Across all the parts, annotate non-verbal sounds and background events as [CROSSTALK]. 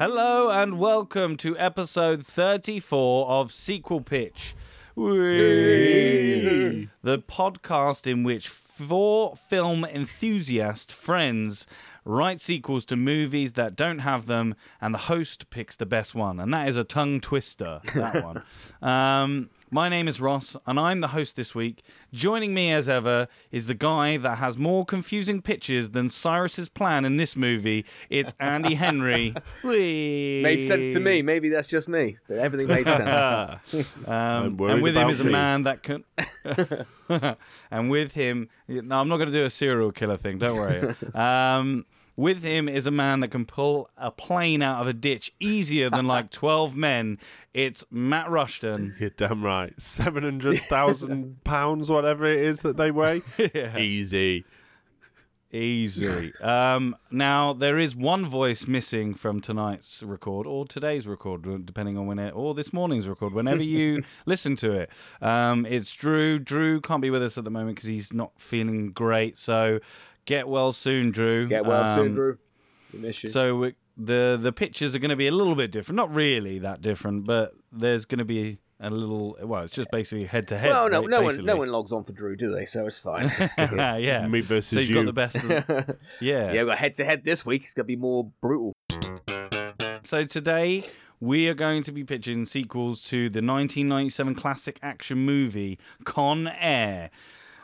Hello and welcome to episode 34 of Sequel Pitch. Whee! The podcast in which four film enthusiast friends write sequels to movies that don't have them, and the host picks the best one. And that is a tongue twister, that one. [LAUGHS] Um, my name is Ross, and I'm the host this week. Joining me, as ever, is the guy that has more confusing pitches than Cyrus's plan in this movie. It's Andy Henry. [LAUGHS] Made sense to me. Maybe that's just me. But everything made sense. [LAUGHS] Um, and with him about is a me. man that can. [LAUGHS] and with him, no, I'm not going to do a serial killer thing. Don't worry. um, with him is a man that can pull a plane out of a ditch easier than like [LAUGHS] 12 men. It's Matt Rushton. [LAUGHS] You're damn right. Seven hundred thousand [LAUGHS] pounds, whatever it is that they weigh. Easy. Easy. Um, now there is one voice missing from tonight's record, or today's record, depending on when it, or this morning's record, whenever you listen to it. Um, it's Drew. Drew can't be with us at the moment because he's not feeling great. So get well soon, Drew. Get well soon, Um, Drew. We miss you. So we, the the pictures are going to be a little bit different. Not really that different, but there's going to be a little. Well, it's just basically head to head. well, no, right, no one, no one logs on for Drew, do they? So it's fine. [LAUGHS] yeah. [LAUGHS] Me So versus you've you. got the best. Of the, [LAUGHS] yeah. yeah, we've got head to head this week. It's gonna be more brutal. So today we are going to be pitching sequels to the 1997 classic action movie Con Air.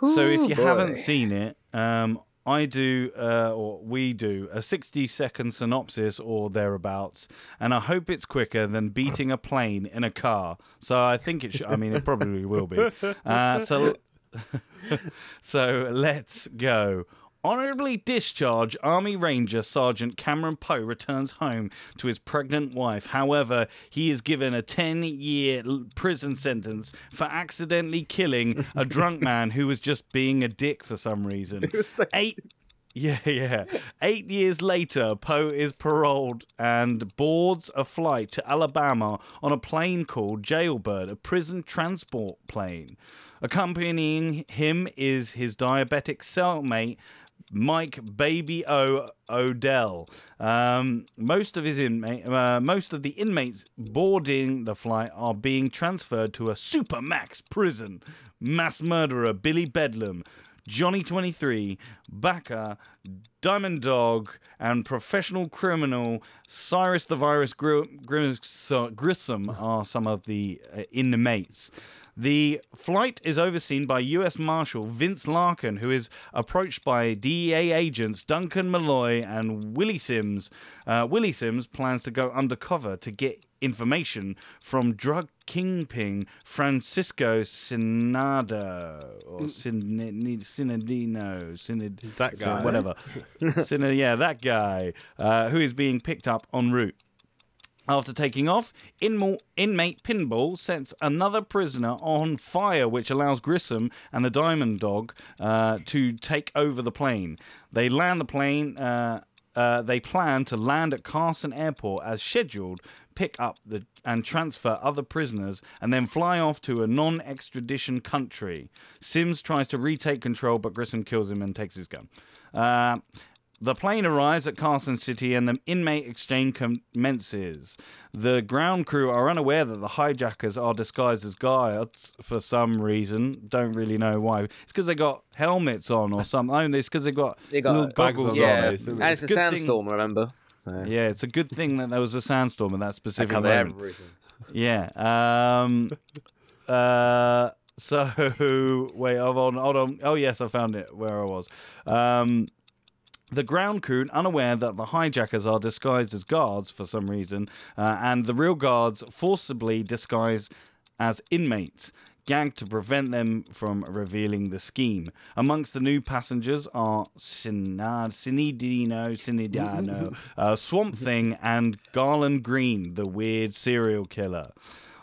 so if you boy. haven't seen it, um, I do, uh, or we do, a 60 second synopsis or thereabouts, and I hope it's quicker than beating a plane in a car. So I think it should, I mean, it probably will be. Uh, so, [LAUGHS] so let's go. Honorably discharged Army Ranger Sergeant Cameron Poe returns home to his pregnant wife. However, he is given a 10 year prison sentence for accidentally killing a [LAUGHS] drunk man who was just being a dick for some reason. Eight. Yeah, yeah. Eight years later, Poe is paroled and boards a flight to Alabama on a plane called Jailbird, a prison transport plane. Accompanying him is his diabetic cellmate, Mike Baby O Odell. Um, most of his inmate, uh, most of the inmates boarding the flight are being transferred to a supermax prison. Mass murderer Billy Bedlam, Johnny 23, Baka, Diamond Dog, and professional criminal Cyrus the Virus Gr- Grissom are some of the uh, inmates. The flight is overseen by U.S. Marshal Vince Larkin, who is approached by DEA agents Duncan Malloy and Willie Sims. Uh, Willie Sims plans to go undercover to get information from drug kingpin Francisco Sinada or Sin- Sinadino, Sinad- That guy. whatever. [LAUGHS] Sin- yeah, that guy uh, who is being picked up en route. After taking off, inmate Pinball sets another prisoner on fire, which allows Grissom and the Diamond Dog uh, to take over the plane. They land the plane. Uh, uh, they plan to land at Carson Airport as scheduled, pick up the and transfer other prisoners, and then fly off to a non-extradition country. Sims tries to retake control, but Grissom kills him and takes his gun. Uh, the plane arrives at Carson City and the inmate exchange commences. The ground crew are unaware that the hijackers are disguised as guards for some reason. Don't really know why. It's because they got helmets on or something. Oh, It's because they got, [LAUGHS] They got little bags goggles on yeah, face, and it's a It's a good thing- sandstorm. Remember? So, Yeah, it's a good thing that there was a sandstorm at that specific cover moment. everything. Yeah. Um. [LAUGHS] uh. So [LAUGHS] wait, hold on, hold on. Oh yes, I found it where I was. Um. The ground crew, unaware that the hijackers are disguised as guards for some reason, uh, and the real guards forcibly disguised as inmates, gagged to prevent them from revealing the scheme. Amongst the new passengers are Sinad, Sinidino, Sinidano, [LAUGHS] uh, Swamp Thing, and Garland Greene, the weird serial killer.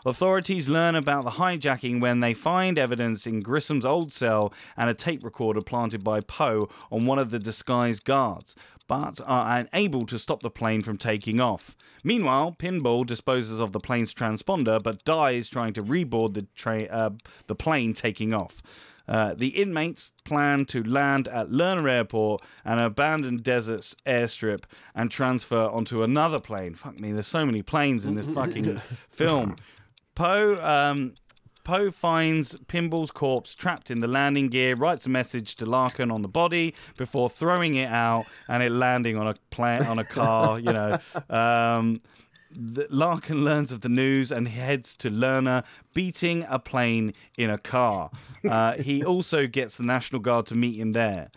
Authorities learn about the hijacking when they find evidence in Grissom's old cell and a tape recorder planted by Poe on one of the disguised guards, but are unable to stop the plane from taking off. Meanwhile, Pinball disposes of the plane's transponder but dies trying to reboard the, tra- uh, the plane taking off. Uh, the inmates plan to land at Lerner Airport, an abandoned desert airstrip, and transfer onto another plane. Fuck me, there's so many planes in this [LAUGHS] fucking film. Poe um, Poe finds Pinball's corpse trapped in the landing gear, writes a message to Larkin on the body before throwing it out and it landing on a plane on a car. [LAUGHS] You know, um, the, Larkin learns of the news and heads to Lerner, beating a plane in a car. Uh, he also gets the National Guard to meet him there.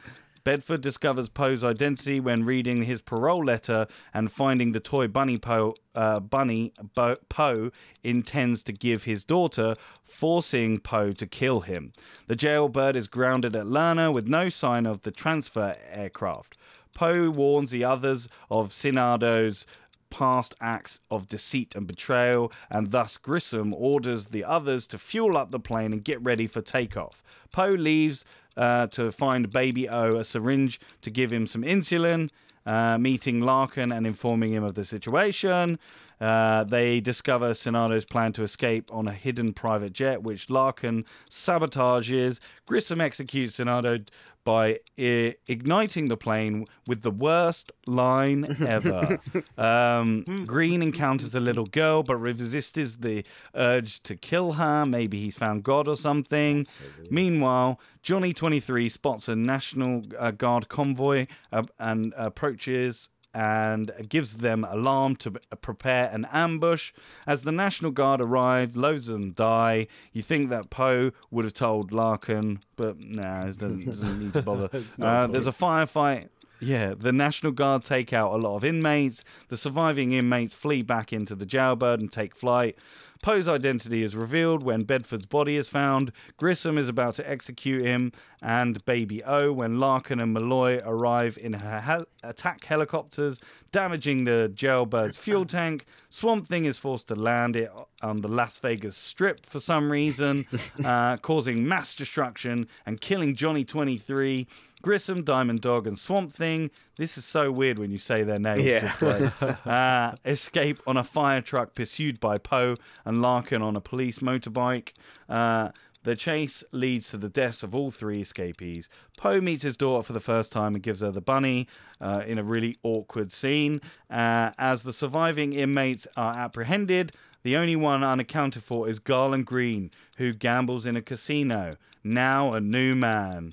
Bedford discovers Poe's identity when reading his parole letter and finding the toy bunny Poe uh, bunny Bo- Poe intends to give his daughter, forcing Poe to kill him. The jailbird is grounded at Lerner with no sign of the transfer aircraft. Poe warns the others of Sinado's past acts of deceit and betrayal, and thus Grissom orders the others to fuel up the plane and get ready for takeoff. Poe leaves uh, to find Baby O a syringe to give him some insulin, uh, meeting Larkin and informing him of the situation. Uh, they discover Sinado's plan to escape on a hidden private jet, which Larkin sabotages. Grissom executes Sinado by I- igniting the plane with the worst line ever. [LAUGHS] um, Greene encounters a little girl, but resists the urge to kill her. Maybe he's found God or something. Meanwhile, Johnny 23 spots a National uh, Guard convoy uh, and approaches and gives them alarm to prepare an ambush. As the National Guard arrive, loads of them die. You think that Poe would have told Larkin, but nah, it doesn't, doesn't need to bother. [LAUGHS] uh, there's a firefight. Yeah, the National Guard take out a lot of inmates. The surviving inmates flee back into the jailbird and take flight. Poe's identity is revealed when Bedford's body is found. Grissom is about to execute him, and Baby O when Larkin and Malloy arrive in her hel- attack helicopters, damaging the jailbird's fuel [LAUGHS] tank. Swamp Thing is forced to land it on the Las Vegas Strip for some reason, [LAUGHS] uh, causing mass destruction and killing Johnny 23. Grissom, Diamond Dog, and Swamp Thing. This is so weird when you say their names. Yeah. Just like, [LAUGHS] uh, escape on a fire truck pursued by Poe and Larkin on a police motorbike. Uh, the chase leads to the deaths of all three escapees. Poe meets his daughter for the first time and gives her the bunny uh, in a really awkward scene. Uh, as the surviving inmates are apprehended, the only one unaccounted for is Garland Greene, who gambles in a casino. Now a new man.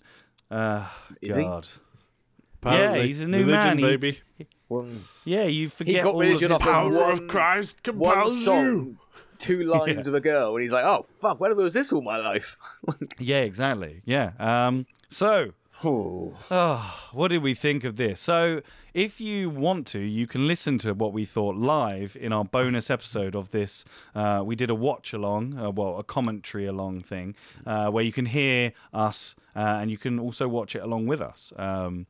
Uh, Is he? God. Apparently. he's a new Religion, man. He- baby. Well, Yeah, you forget got all religion of his off Power one- of Christ one compels you. song, two [LAUGHS] lines of a girl, and he's like, "Oh fuck, where was this all my life?" [LAUGHS] Yeah, exactly. Yeah. Um, so, Oh, what did we think of this? So, if you want to, you can listen to what we thought live in our bonus episode of this. Uh, we did a watch along, uh, well, a commentary along thing, uh, where you can hear us uh, and you can also watch it along with us. Um,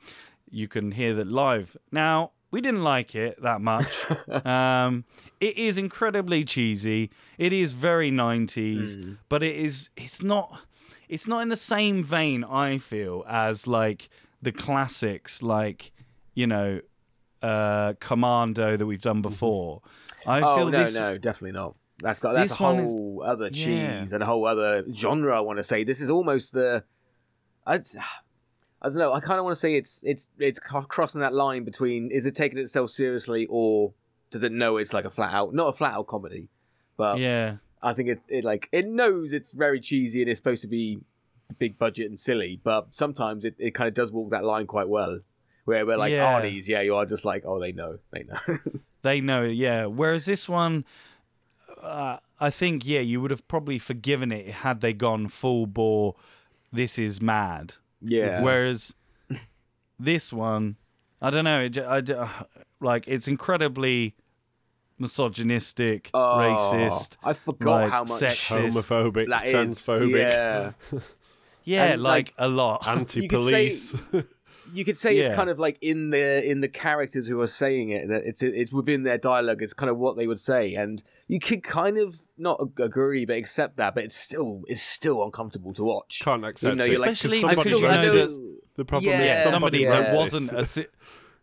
you can hear that live. Now, we didn't like it that much. [LAUGHS] um, it is incredibly cheesy. It is very 90s, but it is it's not it's not in the same vein I feel as like the classics like, you know, uh Commando that we've done before. I oh feel no, this no, definitely not. That's got that's This a one is- whole other cheese Yeah. and a whole other genre. I want to say this is almost the. I, I don't know. I kind of want to say it's it's it's crossing that line between is it taking itself seriously or does it know it's like a flat out not a flat out comedy, but Yeah. I think it, it like it knows it's very cheesy and it's supposed to be big budget and silly, but sometimes it, it kind of does walk that line quite well. Where we're like Yeah. Arnie's, yeah, you are just like, oh, they know, they know. [LAUGHS] They know, yeah. Whereas this one, uh, I think, yeah, you would have probably forgiven it had they gone full bore. This is mad. yeah. Whereas this one, I don't know. It, I, like it's incredibly misogynistic, Oh, racist. I forgot like, how much sexist. Homophobic, that is. transphobic, Yeah. Yeah, and, like, like, a lot. [LAUGHS] anti-police. You could say Yeah. it's kind of like in the in the characters who are saying it that it's it's within their dialogue. It's kind of what they would say, and you could kind of not ag- agree but accept that. But it's still it's still uncomfortable to watch. Can't accept Even it. you're like, Especially somebody because you I know knows that- The problem Yeah, is yeah, somebody somebody, that wasn't a this. si-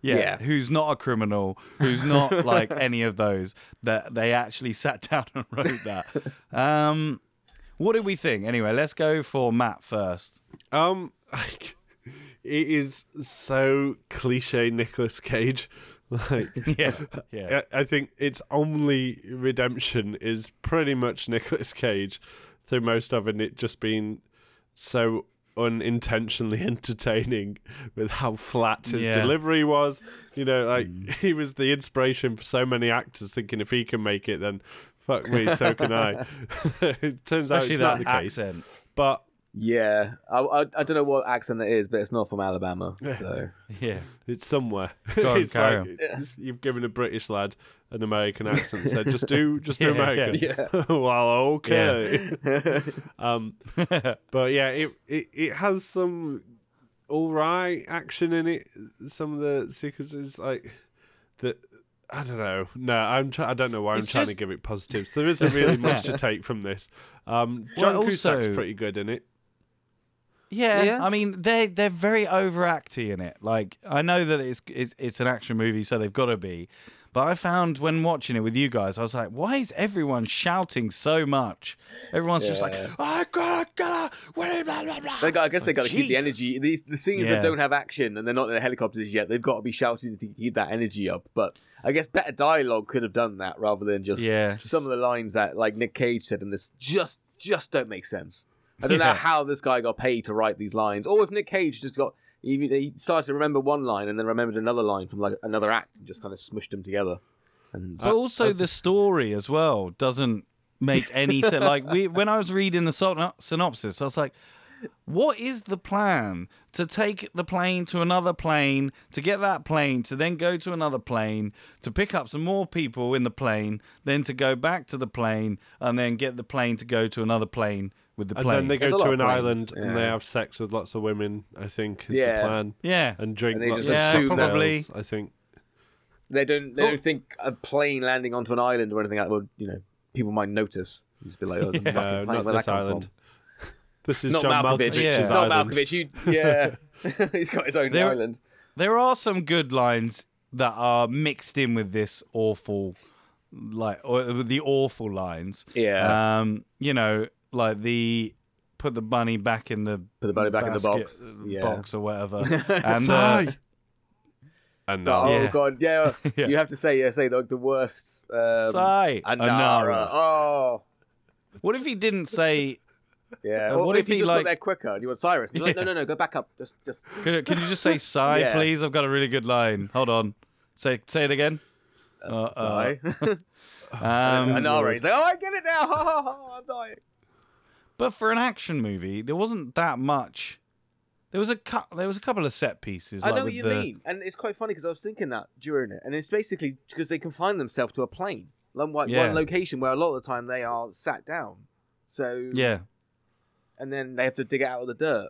yeah, Yeah. who's not a criminal, who's not [LAUGHS] like any of those that they actually sat [LAUGHS] down and wrote that. Um, What did we think? Anyway, let's go for Matt first. Um, [LAUGHS] like, it is so cliche Nicolas Cage. Like, Yeah, yeah, I think its only redemption is pretty much Nicolas Cage through most of it, it just being so unintentionally [LAUGHS] entertaining with how flat his Yeah. delivery was. You know, like hmm. [LAUGHS] he was the inspiration for so many actors thinking if he can make it, then fuck me, so can I. [LAUGHS] it turns out especially it's that not the case. accent. But Yeah, I, I I don't know what accent that is, but it's not from Alabama. [LAUGHS] So Yeah, It's somewhere. [LAUGHS] Go on, it's carry like on. it's just- you've given a British lad an American accent. Said just do [LAUGHS] just do Yeah, American. yeah. well, okay. um, but yeah, it, it it has some all right action in it. Some of the sequences like the. I don't know. No, I'm. Try- I don't know why I'm It's trying to just- give it positives. There isn't really much to take from this. Um, John Well, Cusack's also- pretty good in it. Yeah, Yeah. I mean they they're very overacty in it. Like I know that it's it's, it's an action movie, so they've got to be. But I found when watching it with you guys, I was like, why is everyone shouting so much? Everyone's just like, I gotta, gotta, blah, blah, blah, blah. They got, I guess It's they like, got to keep the energy. The, the scenes Yeah. that don't have action and they're not in the helicopters yet, they've got to be shouting to keep that energy up. But I guess better dialogue could have done that rather than just Yeah. some of the lines that like Nick Cage said in this just just don't make sense. I don't know how this guy got paid to write these lines, or if Nick Cage just got he, he started to remember one line and then remembered another line from like another act and just kind of smushed them together. And But also the story as well doesn't make any sense. Like we, when I was reading the synopsis, I was like, "What is the plan to take the plane to another plane, to get that plane, to then go to another plane, to pick up some more people in the plane, then to go back to the plane, and then get the plane to go to another plane with the And plane?" then they go a lot to an planes, island and they have sex with lots of women. I think is Yeah. the plan. yeah, and drink And lots of assume that- probably- I think. they don't they don't oh. think a plane landing onto an island or anything like that would you know people might notice. Just be like, oh, Yeah. [LAUGHS] No, not that this island. from? This is Not John Malkovich. Malkovich's Yeah. Not island. Malkovich. You, yeah, [LAUGHS] [LAUGHS] he's got his own There- island. there are some good lines that are mixed in with this awful, like or the awful lines. Yeah. Um, you know, like the put the bunny back in the Put the bunny back in the box. Yeah. box or whatever. [LAUGHS] and uh, And So, oh Yeah. god, yeah, Yeah. you have to say, yeah, say like the worst. Um, Sai Anara. Anara. Oh, What if he didn't say? Yeah. Uh, what if, if he, just like- got there quicker and you want Cyrus? He's like, no, no, no, go back up. Just, just. [LAUGHS] Can, can you just say [LAUGHS] "sigh, Yeah. please"? I've got a really good line. Hold on. Say say it again. Uh, Sai. [LAUGHS] Um, Anara. He's like, oh, I get it now. Ha, ha, ha, I'm dying. but for an action movie, there wasn't that much. There was a cu- there was a couple of set pieces. I like know what you the- mean, and it's quite funny because I was thinking that during it, and it's basically because they confine themselves to a plane, like one, Yeah. one location where a lot of the time they are sat down. So Yeah, and then they have to dig it out of the dirt.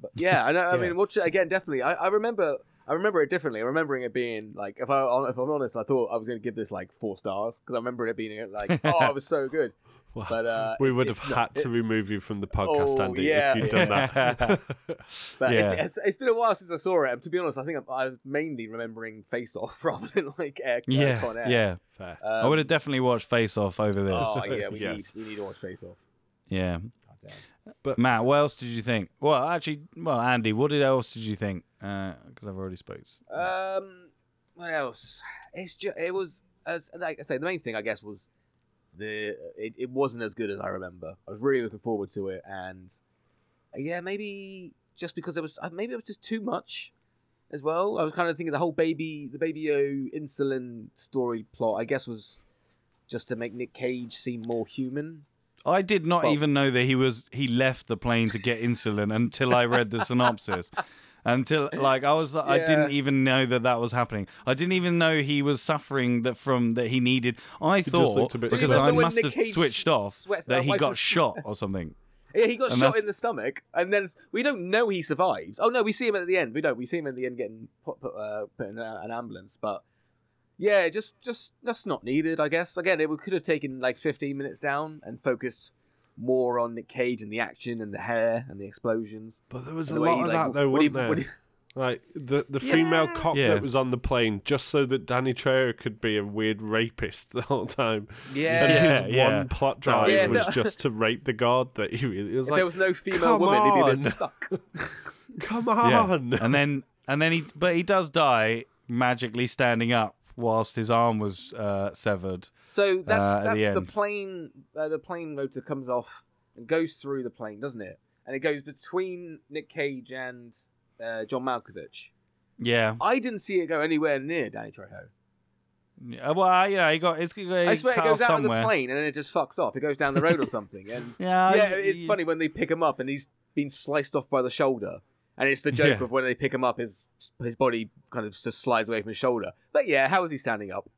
But yeah, I know. I mean, watch it again. Definitely, I, I remember. I remember it differently. I'm remembering it being like, if I if I'm honest, I thought I was going to give this like four stars because I remember it being like, [LAUGHS] oh, it was so good. Wow. But uh, [LAUGHS] we would it- have had it- to remove you from the podcast, Oh, Andy, yeah. if you'd done that. [LAUGHS] But Yeah. it's, it's, it's been a while since I saw it. And to be honest, I think I'm, I was mainly remembering Face Off rather than like Air, yeah, Con Air. yeah. Fair. Um, I would have definitely watched Face Off over this. Oh yeah, we Yes. need we need to watch Face Off. Yeah, God damn. Matt, what else did you think? Well, actually, well, Andy, what did else did you think? Because I've already spoke. Um, what else? It's just it was as like I say, the main thing I guess was the it, it wasn't as good as I remember. I was really looking forward to it, and uh, yeah, maybe just because it was uh, maybe it was just too much as well. I was kind of thinking the whole baby the baby O insulin story plot. I guess was just to make Nick Cage seem more human. I did not Well- even know that he was he left the plane to get insulin until I read the synopsis. [LAUGHS] Until like I was I didn't even know that that was happening. I didn't even know he was suffering that from that he needed. I just thought looked a bit because I must have switched off that he got shot [LAUGHS] or something. Yeah, he got And shot that's- in the stomach, and then we don't know he survives. Oh no, we see him at the end. We don't. We see him at the end getting put, put, uh, put in an ambulance. But yeah, just just that's not needed, I guess. Again, it could have taken like 15 minutes down and focused more on Nick Cage and the action and the hair and the explosions. But there was And a the way lot he, of like, that, though, when wasn't there? he- Like the the Yeah. female cop Yeah. that was on the plane, just so that Danny Trejo could be a weird rapist [LAUGHS] the whole time. Yeah. And Yeah, his yeah. one plot drive Yeah, was no. just to rape the guard that he really was If like. there was no female come woman, he'd be a bit on. stuck. [LAUGHS] [LAUGHS] Come Yeah. on! and then and then he but he does die magically standing up whilst his arm was uh, severed. So that's Uh, that's the the, plane. Uh, the plane motor comes off and goes through the plane, doesn't it? And it goes between Nick Cage and uh, John Malkovich. Yeah. I didn't see it go anywhere near Danny Trejo. Yeah, Well, you know, he got it's he I swear it goes out somewhere. of the plane and then it just fucks off. It goes down the road or [LAUGHS] something. And Yeah, yeah, it's funny when they pick him up and he's been sliced off by the shoulder. And it's the joke Yeah. of when they pick him up, his his body kind of just slides away from his shoulder. But yeah, how is he standing up?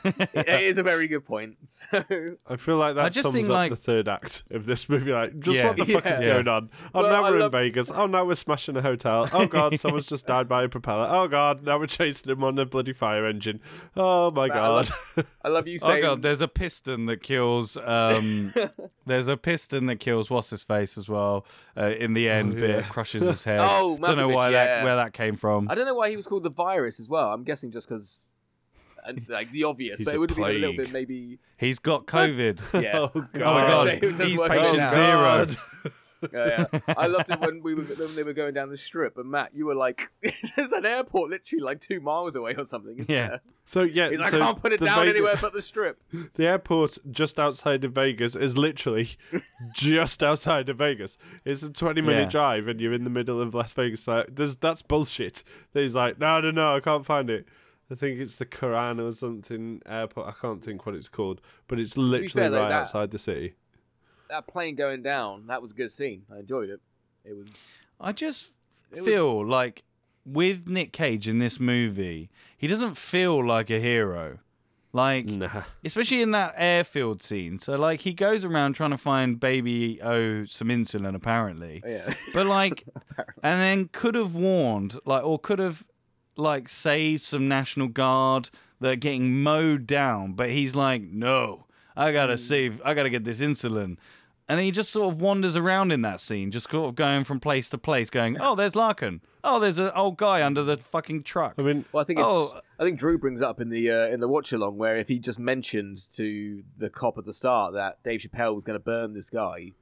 [LAUGHS] it is a very good point. [LAUGHS] So I feel like that just sums up like- the third act of this movie. Like, just Yeah. what the fuck is Yeah. going on? Oh, Well, now we're love- in Vegas. Oh, now we're smashing a hotel. Oh god, [LAUGHS] someone's just died by a propeller. Oh god, now we're chasing him on a bloody fire engine. Oh my But I god. love- I love you Oh god, there's a piston that kills. Um, there's a piston that kills what's his face as well. Uh, in the end, Oh, bit crushes his head. Oh, don't know why yeah. that where that came from. I don't know why he was called the virus as well. I'm guessing just because, like the obvious, He's but a it would have been a little plague. bit maybe. He's got [LAUGHS] COVID. Yeah. [LAUGHS] oh [LAUGHS] Oh my god. god, It doesn't he's work patient out. zero. Oh, god. Yeah, yeah. I loved it when we were when they were going down the strip, and Matt, you were like, "There's an airport literally like two miles away or something." isn't Yeah. there?" So yeah, He's like, so "I can't put it the down Vegas- anywhere but the strip." The airport just outside of Vegas is literally just outside of Vegas. It's a twenty-minute Yeah. drive, and you're in the middle of Las Vegas. Like, there's that's bullshit. He's like, no, no, no, I can't find it. I think it's the Koran or something airport. I can't think what it's called, but it's literally fair, right that- outside the city. That plane going down, that was a good scene. I enjoyed it. It was. I just It was- feel like with Nick Cage in this movie, he doesn't feel like a hero. Like, Nah. especially in that airfield scene. So, like, he goes around trying to find baby O some insulin, apparently. Oh, yeah. But like, [LAUGHS] and then could have warned, like, or could have like saved some National Guard that are getting mowed down. But he's like, no, I gotta save, I gotta get this insulin. And he just sort of wanders around in that scene, just sort of going from place to place, going, "Oh, there's Larkin. Oh, there's an old guy under the fucking truck." I mean, Well, I think it's. Oh. I think Drew brings up in the uh, in the watch along where if he just mentioned to the cop at the start that Dave Chappelle was going to burn this guy,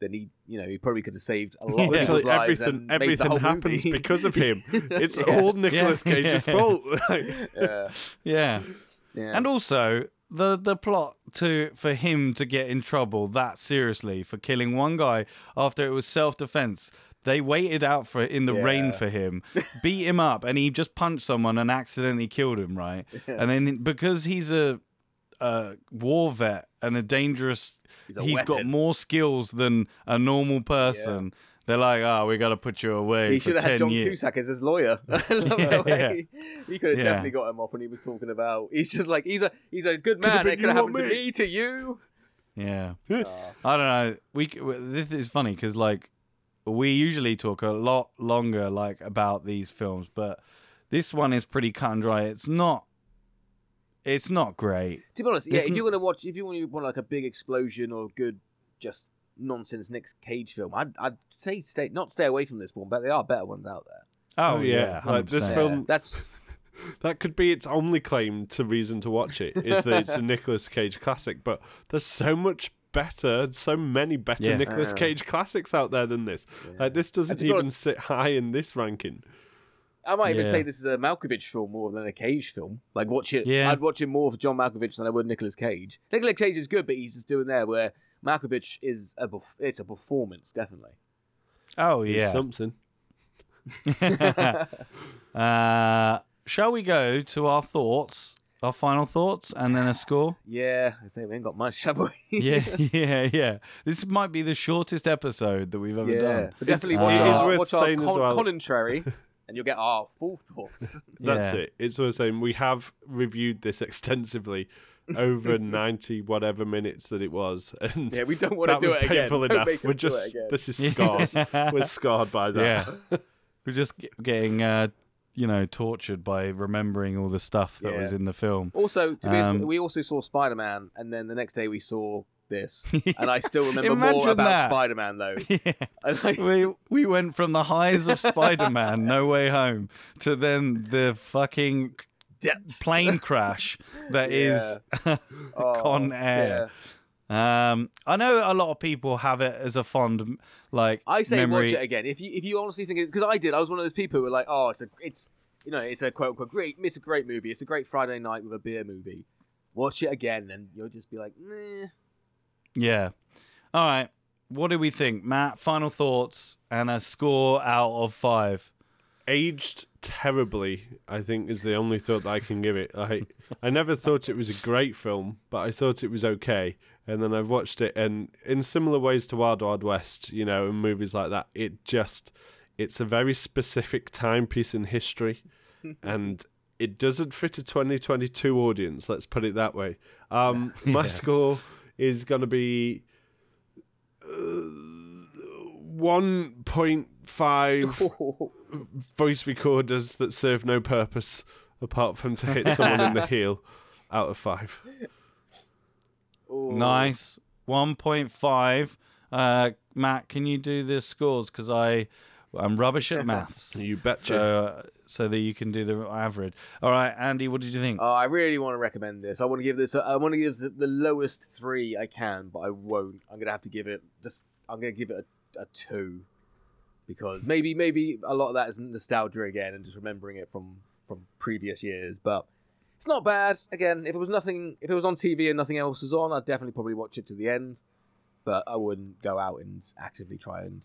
then he, you know, he probably could have saved a [LAUGHS] lot of Yeah. people's literally lives everything and made the everything whole happens movie. because of him. [LAUGHS] It's Yeah. all Nicolas Yeah. Cage's Yeah. fault. [LAUGHS] Yeah, yeah. yeah. And also the the plot to for him to get in trouble that seriously for killing one guy after it was self defense. They waited out for in the rain for him, beat him up, and he just punched someone and accidentally killed him. Right, and then because he's a, a war vet and a dangerous, He's a he's got weapon. more skills than a normal person. They're like, oh, we got to put you away he for should have had ten John years. Cusack as his lawyer. [LAUGHS] I love [LAUGHS] Yeah, the way he could have Yeah. definitely got him off when he was talking about. He's just like he's a he's a good Could've man. been It could have you, happened to me. me, to you. Yeah. Uh, I don't know. We c- w- this is funny because like we usually talk a lot longer like about these films, but this one is pretty cut and dry. It's not. It's not great. To be honest, yeah, if you're gonna watch, if you want to want like a big explosion or good, just nonsense Nick Cage film, I'd I'd say stay not stay away from this one, but there are better ones out there. Oh, Oh, yeah, yeah. Like, this film- Yeah, that's [LAUGHS] that could be its only claim to reason to watch it is that it's a [LAUGHS] Nicolas Cage classic. But there's so much better, so many better Yeah. Nicolas Uh. Cage classics out there than this. Like this doesn't even honest- sit high in this ranking. I might even Yeah. say this is a Malkovich film more than a Cage film. Like watch it, Yeah. I'd watch it more for John Malkovich than I would Nicolas Cage. Nicolas Cage is good, but he's just doing there where Malkovich is a it's a performance definitely. Oh It's yeah. something. [LAUGHS] [LAUGHS] uh, shall we go to our thoughts, our final thoughts, and then a score? Yeah, I say we ain't got much, have we? yeah, [LAUGHS] yeah, yeah. This might be the shortest episode that we've ever yeah. done. But definitely It's- watch, it our, is worth watch our saying as con- well- commentary, and you'll get our full thoughts. [LAUGHS] That's Yeah. it. It's worth saying we have reviewed this extensively over [LAUGHS] 90 whatever minutes that it was. [LAUGHS] And yeah, we don't want to do was it again. painful Don't enough. make We're do it just, again. this is scars. We're scarred by that. Yeah. We're just getting, uh, you know, tortured by remembering all the stuff that Yeah. was in the film. Also, to be honest, Um, we also saw Spider Man, and then the next day we saw this, [LAUGHS] and I still remember more about that. Spider-Man though. [LAUGHS] Yeah. Like- we we went from the highs of Spider-Man, No Way Home, to then the fucking depths. plane crash that [LAUGHS] is Oh, Con Air. Um, I know a lot of people have it as a fond like I say memory. watch it again. If you if you honestly think it, because I did, I was one of those people who were like, oh, it's a it's you know it's a quote unquote great it's a great movie. It's a great Friday night with a beer movie. Watch it again, and you'll just be like, nah. Yeah. All right. What do we think, Matt? Final thoughts and a score out of five. aged terribly i think is the only thought that i can give it i i never thought it was a great film but i thought it was okay and then i've watched it and in similar ways to wild wild west you know and movies like that it just it's a very specific timepiece in history [LAUGHS] and it doesn't fit a 2022 audience let's put it that way um my [LAUGHS] Yeah. score is going to be uh, 1.5 [LAUGHS] voice recorders that serve no purpose apart from to hit someone in the [LAUGHS] heel out of five. Ooh. Nice. 1.5. Uh, Matt, can you do the scores? Because I, I'm rubbish at [LAUGHS] maths. You betcha. so, uh, so that you can do the average. All right, Andy, what did you think? Oh, I really want to recommend this. I want to give this. I want to give the lowest three I can, but I won't. I'm gonna have to give it just. I'm gonna give it a, a two, because maybe maybe a lot of that is nostalgia again and just remembering it from from previous years. But it's not bad. Again, if it was nothing, if it was on TV and nothing else was on, I'd definitely probably watch it to the end. But I wouldn't go out and actively try and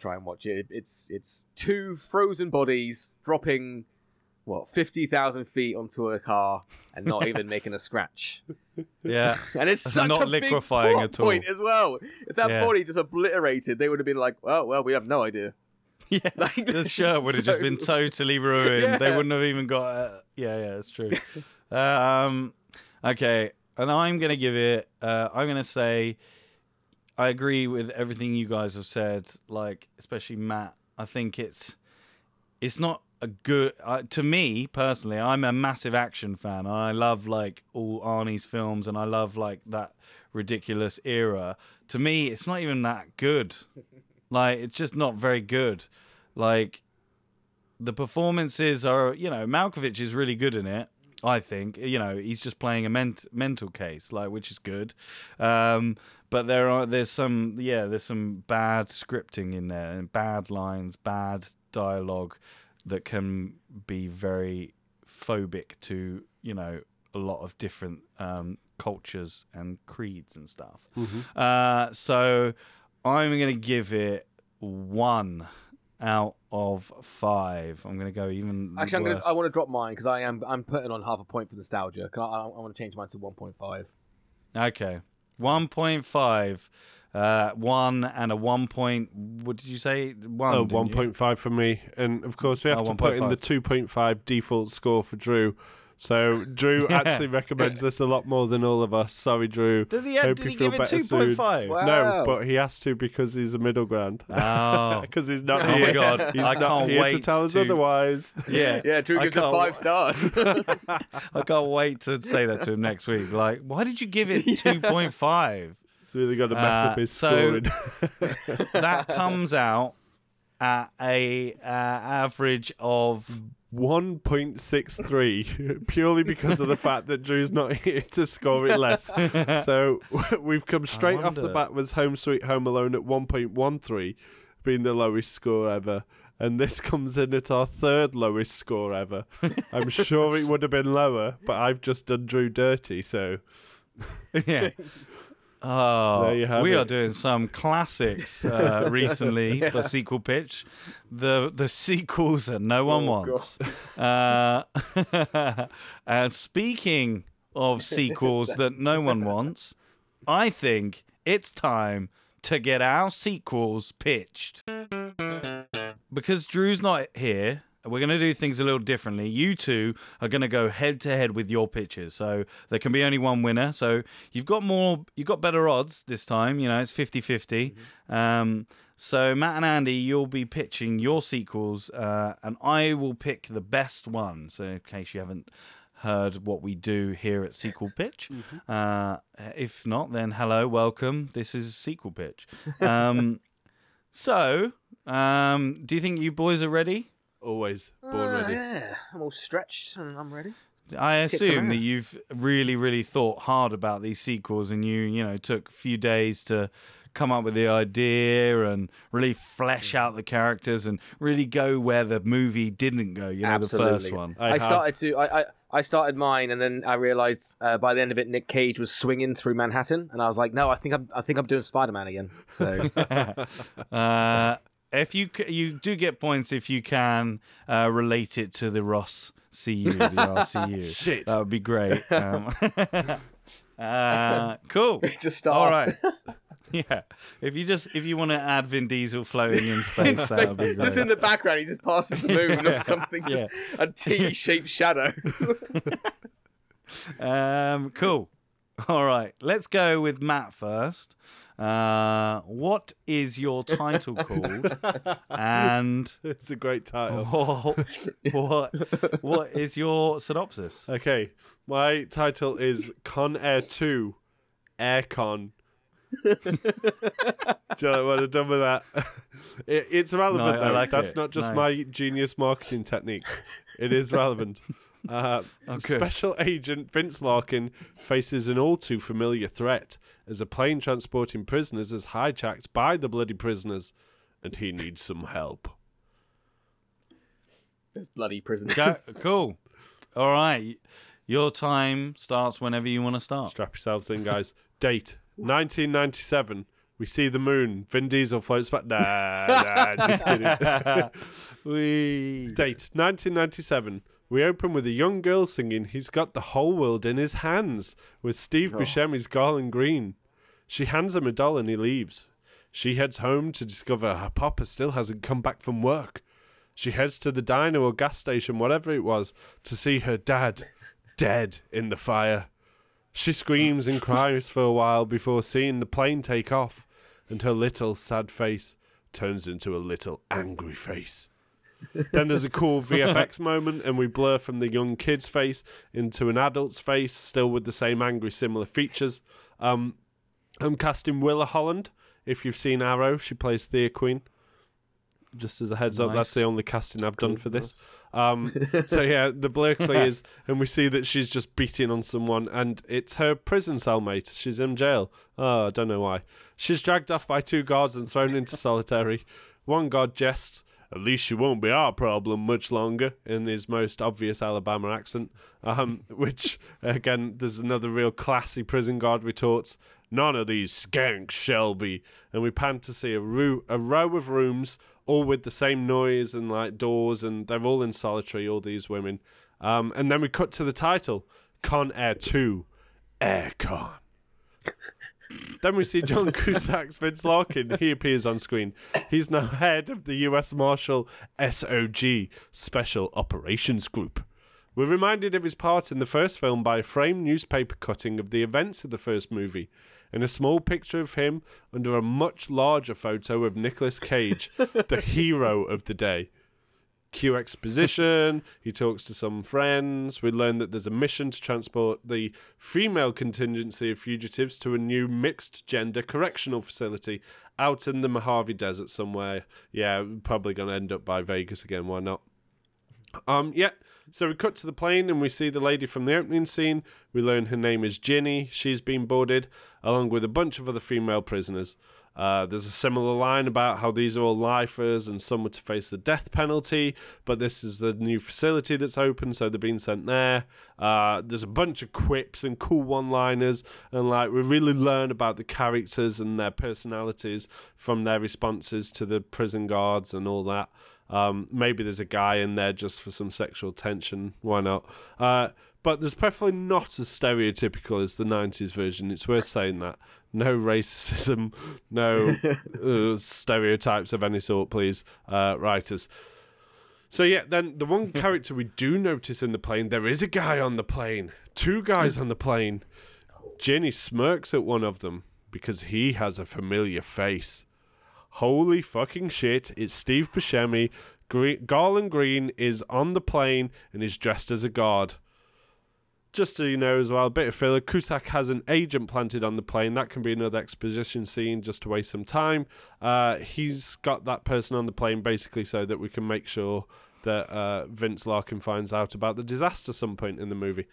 try and watch it. It's it's two frozen bodies dropping what fifty thousand feet onto a car and not even [LAUGHS] making a scratch. yeah. [LAUGHS] And it's It's such not a liquefying plot at all. point as well. If that Yeah. body just obliterated, they would have been like, "Well, well, we have no idea." [LAUGHS] Yeah. Like, the shirt would have just been totally ruined. They wouldn't have even got. Uh, yeah, yeah, it's true. um, okay, and I'm gonna give it. Uh, I'm gonna say, I agree with everything you guys have said. Like, especially Matt. I think it's, it's not a good. Uh, to me personally, I'm a massive action fan. I love like all Arnie's films, and I love like that ridiculous era. To me, it's not even that good. [LAUGHS] Like, it's just not very good. Like, the performances are, you know, Malkovich is really good in it. I think, you know, he's just playing a ment- mental case, like, which is good. Um, but there are, there's some, yeah, there's some bad scripting in there and bad lines, bad dialogue that can be very phobic to, you know, a lot of different um, cultures and creeds and stuff. Uh, so I'm going to give it one out of five. I'm going to go even Actually, I'm gonna. I want to drop mine because I am. I'm putting on half a point for nostalgia. I, I, I want to change mine to one point five. Okay. 1.5. Uh, one and a one point. What did you say? One. Oh, 1.5 for me. And of course, we have Oh, to put in the 2.5 default score for Drew. So Drew [LAUGHS] Yeah. actually recommends this a lot more than all of us. Sorry, Drew. Does he? Hope Did you he feel give it better two soon. point? Wow. No, but he has to because he's a middle ground. Oh. [LAUGHS] Because he's not Oh here. my God. He's I not can't here wait to tell us to- otherwise. [LAUGHS] Yeah. Yeah, Drew gives it five stars. I can't wait to say that to him next week. Like, why did you give it two point five? It's really got to mess Uh, up his so- scoring. That comes out at a uh, average of 1.63 [LAUGHS] purely because of the fact that Drew's not [LAUGHS] here to score it less. [LAUGHS] so we've come straight off the bat with Home Sweet Home Alone at 1.13 being the lowest score ever. And this comes in at our third lowest score ever. I'm sure it would have been lower, but I've just done Drew dirty, so yeah. Oh, There you have we it. are doing some classics uh, [LAUGHS] recently for sequel pitch. The the sequels that no one Oh, wants. Uh, [LAUGHS] and speaking of sequels that no one wants, I think it's time to get our sequels pitched. Because Drew's not here, we're going to do things a little differently. You two are going to go head to head with your pitches. So there can be only one winner. So you've got more, you've got better odds this time. You know, it's 50 50. Um, so Matt and Andy, you'll be pitching your sequels, uh, and I will pick the best one. So in case you haven't heard what we do here at Sequel Pitch. [LAUGHS] Mm-hmm. Uh, if not, then hello, welcome. This is Sequel Pitch. Um, [LAUGHS] so, um, do you think you boys are ready? Always born Uh, ready. Yeah, I'm all stretched and I'm ready. I assume that you've really, really thought hard about these sequels, and you, you know, took a few days to come up with the idea and really flesh out the characters and really go where the movie didn't go. You know, the first Absolutely. one. I I, have- started to. I, I, I started mine, and then I realized uh, by the end of it, Nick Cage was swinging through Manhattan, and I was like, no, I think I'm, I think I'm doing Spider Man again. So [LAUGHS] Uh, if you you do get points if you can uh, relate it to the Ross CU, the [LAUGHS] RCU. Shit. that would be great. Um, [LAUGHS] uh, cool. [LAUGHS] just start. All right. Yeah. If you just if you want to add Vin Diesel floating in space, that would be great. Just in the background, he just passes the moon Yeah. or something, just Yeah. a T-shaped shadow. Um, cool. All right, let's go with Matt first. Uh, what is your title called? [LAUGHS] and It's a great title. what, what what is your synopsis? Okay, my title is Con Air 2 Aircon. Do you know what I've done with that? [LAUGHS] It, it's relevant, No, I though. like That's it. not just nice. my genius marketing techniques. It is relevant. Uh, Oh. Special Agent Vince Larkin faces an all too familiar threat as a plane transporting prisoners is hijacked by the bloody prisoners, and he needs some help. Those bloody prisoners. Go, [LAUGHS] cool. All right, your time starts whenever you want to start. Strap yourselves in, guys. Date 1997. We see the moon. Vin Diesel floats back. Nah, nah, just kidding. [LAUGHS] We Date 1997. We open with a young girl singing He's Got the Whole World in His Hands with Steve oh. Buscemi's Garland Greene. She hands him a doll and he leaves. She heads home to discover her papa still hasn't come back from work. She heads to the diner or gas station, whatever it was, to see her dad dead in the fire. She screams and cries for a while before seeing the plane take off, and her little sad face turns into a little angry face. Then there's a cool VFX moment, and we blur from the young kid's face into an adult's face, still with the same angry, similar features. Um, I'm casting Willa Holland. If you've seen Arrow, she plays Thea Queen. Just as a heads up, that's the only casting I've done for this. Um, [LAUGHS] so yeah, the blur clears, and we see that she's just beating on someone, and it's her prison cellmate. She's in jail. Oh, I don't know why. She's dragged off by two guards and thrown into solitary. One guard jests, "At least she won't be our problem much longer," in his most obvious Alabama accent. Um, [LAUGHS] which again, there's another real classy prison guard retorts, "None of these skanks shall be." And we pan to see a, roo- a row of rooms, all with the same noise and like doors, and they're all in solitary. All these women. Um, and then we cut to the title, Con Air Two, Aircon. Then we see John Cusack's Vince Larkin. He appears on screen. He's now head of the U.S. Marshal SOG Special Operations Group. We're reminded of his part in the first film by a framed newspaper cutting of the events of the first movie, and a small picture of him under a much larger photo of Nicolas Cage, the [LAUGHS] hero of the day. Q exposition. [LAUGHS] he talks to some friends. We learn that there's a mission to transport the female contingency of fugitives to a new mixed gender correctional facility out in the Mojave Desert somewhere. Yeah, probably going to end up by Vegas again. Why not? Um, yeah. So we cut to the plane and we see the lady from the opening scene. We learn her name is Ginny. She's been boarded along with a bunch of other female prisoners. Uh, there's a similar line about how these are all lifers and some were to face the death penalty, but this is the new facility that's open, so they're being sent there. Uh, there's a bunch of quips and cool one-liners, and like we really learn about the characters and their personalities from their responses to the prison guards and all that. Um, maybe there's a guy in there just for some sexual tension. Why not? Uh, but there's definitely not as stereotypical as the 90s version. It's worth saying that. No racism, no [LAUGHS] uh, stereotypes of any sort, please, uh, writers. So, yeah, then the one [LAUGHS] character we do notice in the plane, there is a guy on the plane. Two guys on the plane. Jenny smirks at one of them because he has a familiar face. Holy fucking shit, it's Steve Buscemi. Greene, Garland Greene is on the plane and is dressed as a guard. Just so you know as well, a bit of filler. Cusack has an agent planted on the plane. That can be another exposition scene just to waste some time. Uh, he's got that person on the plane basically so that we can make sure that uh, Vince Larkin finds out about the disaster some point in the movie.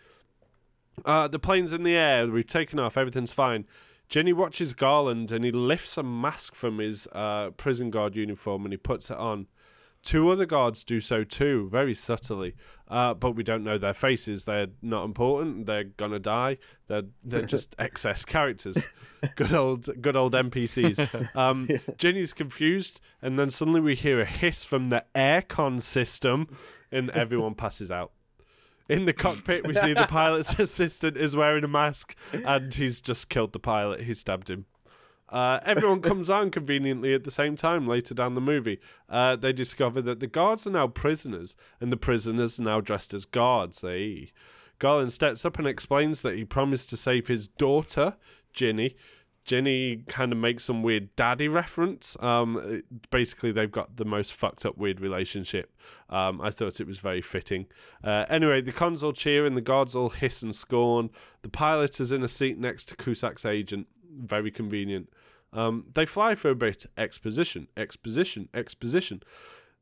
Uh, the plane's in the air. We've taken off. Everything's fine. Jenny watches Garland and he lifts a mask from his uh, prison guard uniform and he puts it on. Two other guards do so too, very subtly, uh, but we don't know their faces. They're not important. They're gonna die. They're they're [LAUGHS] just excess characters. Good old good old NPCs. [LAUGHS] Um, Jenny's confused, and then suddenly we hear a hiss from the aircon system, and everyone [LAUGHS] passes out. In the cockpit, we see the pilot's assistant is wearing a mask, and he's just killed the pilot. He stabbed him. Uh, everyone comes on conveniently at the same time later down the movie. Uh, they discover that the guards are now prisoners, and the prisoners are now dressed as guards. Garland steps up and explains that he promised to save his daughter, Ginny. Ginny kind of makes some weird daddy reference. Um, basically, they've got the most fucked up weird relationship. Um, I thought it was very fitting. Uh, anyway, the cons all cheer and the guards all hiss and scorn. The pilot is in a seat next to Cusack's agent. Very convenient. Um, they fly for a bit. Exposition, exposition, exposition.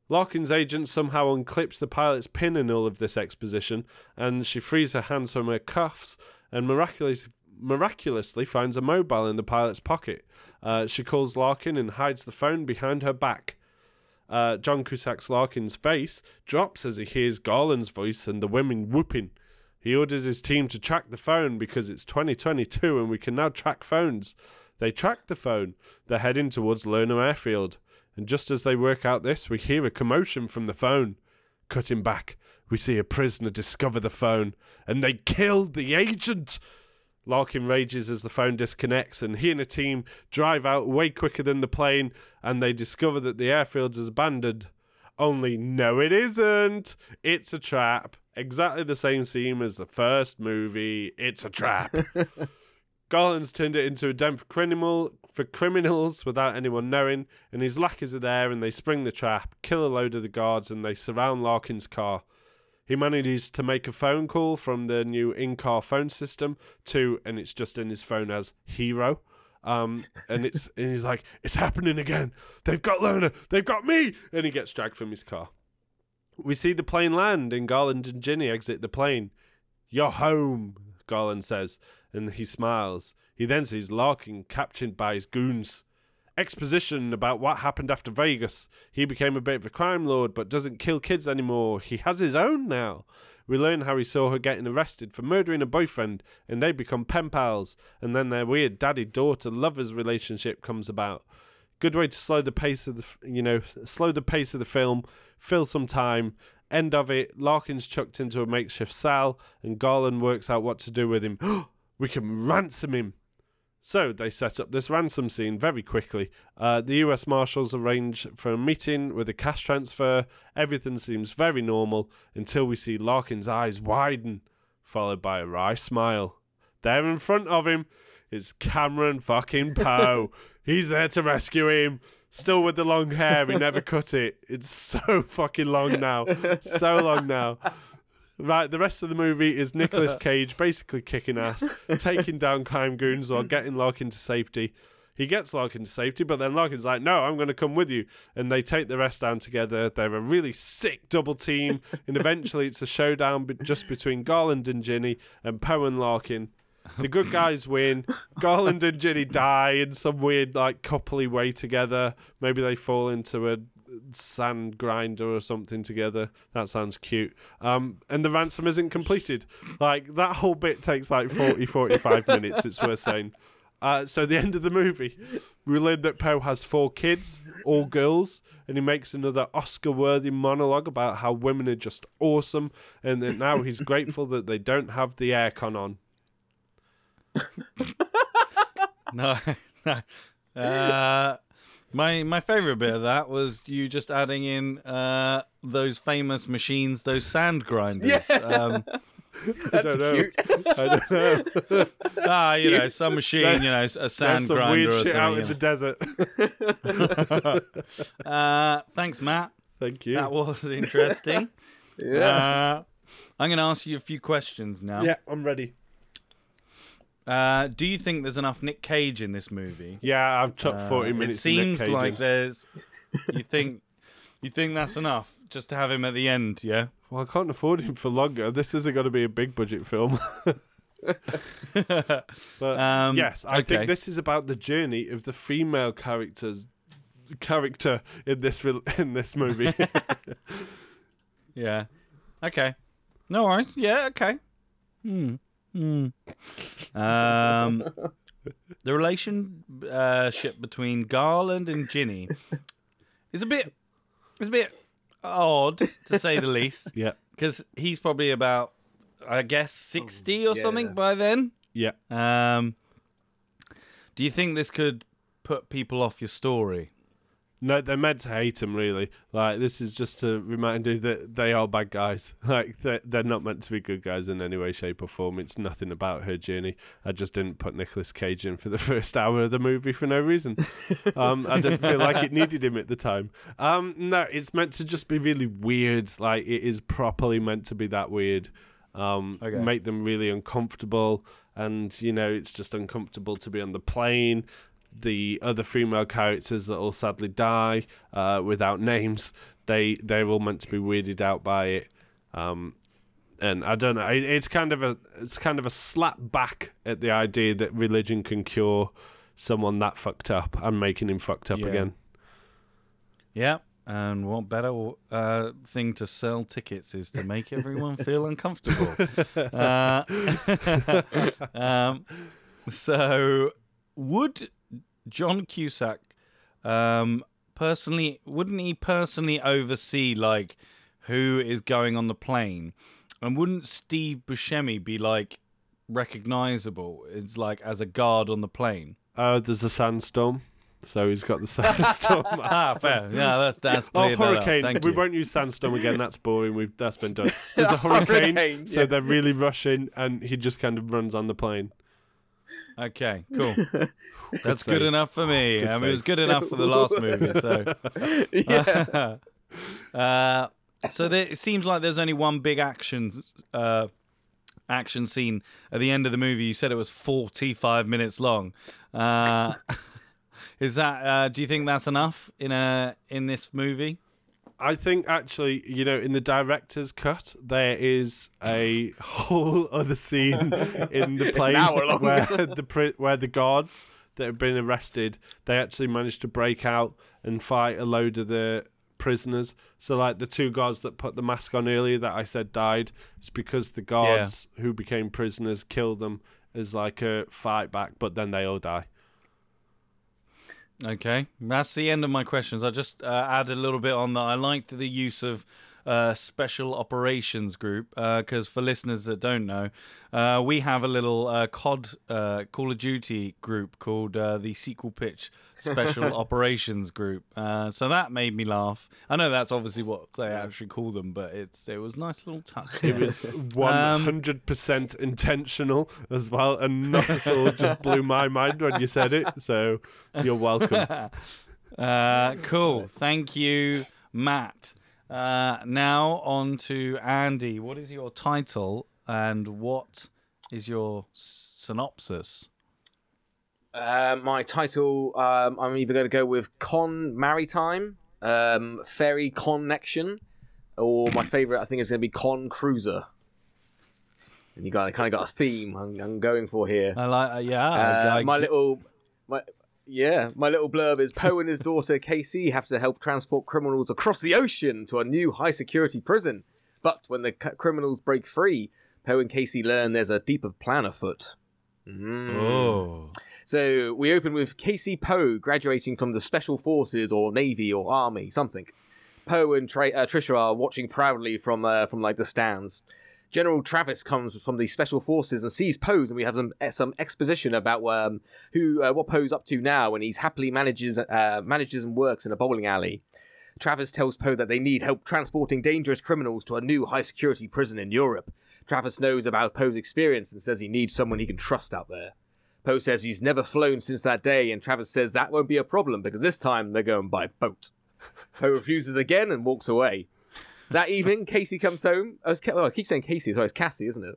Larkin's agent somehow unclips the pilot's pin in all of this exposition, and she frees her hands from her cuffs and miraculously, miraculously finds a mobile in the pilot's pocket. Uh, she calls Larkin and hides the phone behind her back. Uh, John Cusack's Larkin's face drops as he hears Garland's voice and the women whooping. He orders his team to track the phone because it's 2022 and we can now track phones. They track the phone. They're heading towards Lerner Airfield. And just as they work out this, we hear a commotion from the phone. Cutting back, we see a prisoner discover the phone, and they killed the agent. Larkin rages as the phone disconnects, and he and a team drive out way quicker than the plane, and they discover that the airfield is abandoned. Only, no, it isn't. It's a trap. Exactly the same scene as the first movie. It's a trap. [LAUGHS] Garland's turned it into a den for, criminal, for criminals without anyone knowing, and his lackeys are there and they spring the trap, kill a load of the guards, and they surround Larkin's car. He manages to make a phone call from the new in car phone system to, and it's just in his phone as Hero. Um, and it's and he's like, it's happening again. They've got Lerner. They've got me. And he gets dragged from his car. We see the plane land, and Garland and Ginny exit the plane. You're home, Garland says, and he smiles. He then sees Larkin captured by his goons. Exposition about what happened after Vegas. He became a bit of a crime lord, but doesn't kill kids anymore. He has his own now. We learn how he saw her getting arrested for murdering a boyfriend, and they become pen pals. And then their weird daddy-daughter lovers relationship comes about. Good way to slow the pace of the, you know, slow the pace of the film, fill some time. End of it. Larkin's chucked into a makeshift cell, and Garland works out what to do with him. [GASPS] we can ransom him. So they set up this ransom scene very quickly. Uh, the US Marshals arrange for a meeting with a cash transfer. Everything seems very normal until we see Larkin's eyes widen, followed by a wry smile. There in front of him is Cameron fucking Poe. He's there to rescue him. Still with the long hair, he never cut it. It's so [LAUGHS] fucking long now. So long now. Right, the rest of the movie is Nicolas Cage basically kicking ass, taking down crime goons or getting Larkin to safety. He gets Larkin to safety, but then Larkin's like, no, I'm going to come with you. And they take the rest down together. They're a really sick double team. and eventually it's a showdown just between Garland and Ginny and Poe and Larkin. The good guys win. Garland and Ginny die in some weird, like, coupley way together. Maybe they fall into a sand grinder or something together. That sounds cute. Um, and the ransom isn't completed. Like that whole bit takes like 40, 45 minutes. It's worth saying. Uh, so the end of the movie, we learn that Poe has four kids, all girls, and he makes another Oscar-worthy monologue about how women are just awesome, and that now he's grateful that they don't have the aircon on. [LAUGHS] No, no. Uh, my my favorite bit of that was you just adding in uh, those famous machines, those sand grinders. Um, [LAUGHS] I don't know. I don't know. ah, you know, some machine, you know, a There's sand some grinder weird or shit out something. in the desert. [LAUGHS] uh, thanks, Matt. Thank you. That was interesting. Yeah. Uh, I'm going to ask you a few questions now. Yeah, I'm ready. Uh, do you think there's enough Nick Cage in this movie? Yeah, I've chucked Uh, 40 minutes. It seems like there's. You think, you think that's enough just to have him at the end? Yeah. Well, I can't afford him for longer. This isn't going to be a big budget film. [LAUGHS] but Um, yes, I okay. think this is about the journey of the female characters character in this rel- [LAUGHS] in this movie. [LAUGHS] Yeah. Okay. No worries. Yeah. Okay. Hmm. Hmm. Um, the relationship between Garland and Ginny is a bit, it's a bit odd to say the least, [LAUGHS] yeah, because he's probably about, I guess, sixty or yeah. something by then. yeah. Um, do you think this could put people off your story? No, they're meant to hate him. Really, like this is just to remind you that they are bad guys. [LAUGHS] Like they're, they're not meant to be good guys in any way, shape, or form. It's nothing about her journey. I just didn't put Nicolas Cage in for the [LAUGHS] first hour of the movie for no reason. Um, I didn't feel like it needed him at the time. Um, no, it's meant to just be really weird. Like it is properly meant to be that weird. Um, Okay. make them really uncomfortable, and you know it's just uncomfortable to be on the plane the other female characters that all sadly die uh, without names, they they're all meant to be weirded out by it. Um, and I don't know. It, it's kind of a it's kind of a slap back at the idea that religion can cure someone that fucked up and making him fucked up Yeah. again. Yeah. And what better uh, thing to sell tickets is to make everyone feel [LAUGHS] uncomfortable. [LAUGHS] Uh, [LAUGHS] um, so, would John Cusack um, personally, wouldn't he personally oversee like who is going on the plane? And wouldn't Steve Buscemi be like recognizable? It's like as a guard on the plane. Oh, there's a sandstorm, so he's got the [LAUGHS] sandstorm. [LAUGHS] Ah, fair. Yeah, that's that's Oh, that hurricane! Thank we you. won't use sandstorm again. That's boring. We've that's been done. [LAUGHS] There's a hurricane, Hurricane, so yeah. they're really rushing, and he just kind of runs on the plane. Okay, cool. [LAUGHS] That's good enough for me. Good I mean, it was good enough for the last [LAUGHS] movie. So, [LAUGHS] yeah. uh, so there, it seems like there's only one big action uh, action scene at the end of the movie. You said it was 45 minutes long. Uh, is that? Uh, do you think that's enough in a in this movie? I think actually, you know, in the director's cut, there is a [LAUGHS] whole other scene in the [LAUGHS] plane where [LAUGHS] the where the guards that have been arrested, they actually managed to break out and fight a load of the prisoners. So, like the two guards that put the mask on earlier that I said died, it's because the guards who became prisoners killed them as like a fight back, but then they all die. Okay, that's the end of my questions. I just uh, add a little bit on that. I liked the use of uh, special operations group because for listeners that don't know, uh, we have a little uh, COD uh, Call of Duty group called uh, the Sequel Pitch Special [LAUGHS] Operations Group. Uh, so that made me laugh. I know that's obviously what they actually call them, but it's it was a nice little touch. It was [LAUGHS] Um, one hundred percent intentional as well, and not at all just blew my mind when you said it. So you're welcome. [LAUGHS] Uh, cool. Thank you, Matt. Uh, now on to Andy. What is your title and what is your synopsis? Uh, my title, um, I'm either going to go with Con Maritime, um, Ferry Connection, or my favorite, I think, is going to be Con Cruiser. And you got kind of got a theme I'm, I'm going for here. I like. Uh, yeah. Uh, I my little, my yeah, my little blurb is Poe and his daughter Casey have to help transport criminals across the ocean to a new high security prison. But when the c- criminals break free, Poe and Casey learn there's a deeper plan afoot. Mm. Oh. So we open with Casey Poe graduating from the Special Forces or Navy or Army, something. Poe and Tra- uh, Trisha are watching proudly from uh, from like the stands. General Travis comes from the Special Forces and sees Poe's, and we have some eh, some exposition about um, who uh, what Poe's up to now, and he's happily manages uh, manages and works in a bowling alley. Travis tells Poe that they need help transporting dangerous criminals to a new high security prison in Europe. Travis knows about Poe's experience and says he needs someone he can trust out there. Poe says he's never flown since that day, and Travis says that won't be a problem because this time they're going by boat. [LAUGHS] Poe refuses again and walks away. That evening, Casey comes home. Oh, it's Ca- oh, I keep saying Casey. Sorry, it's Cassie, isn't it?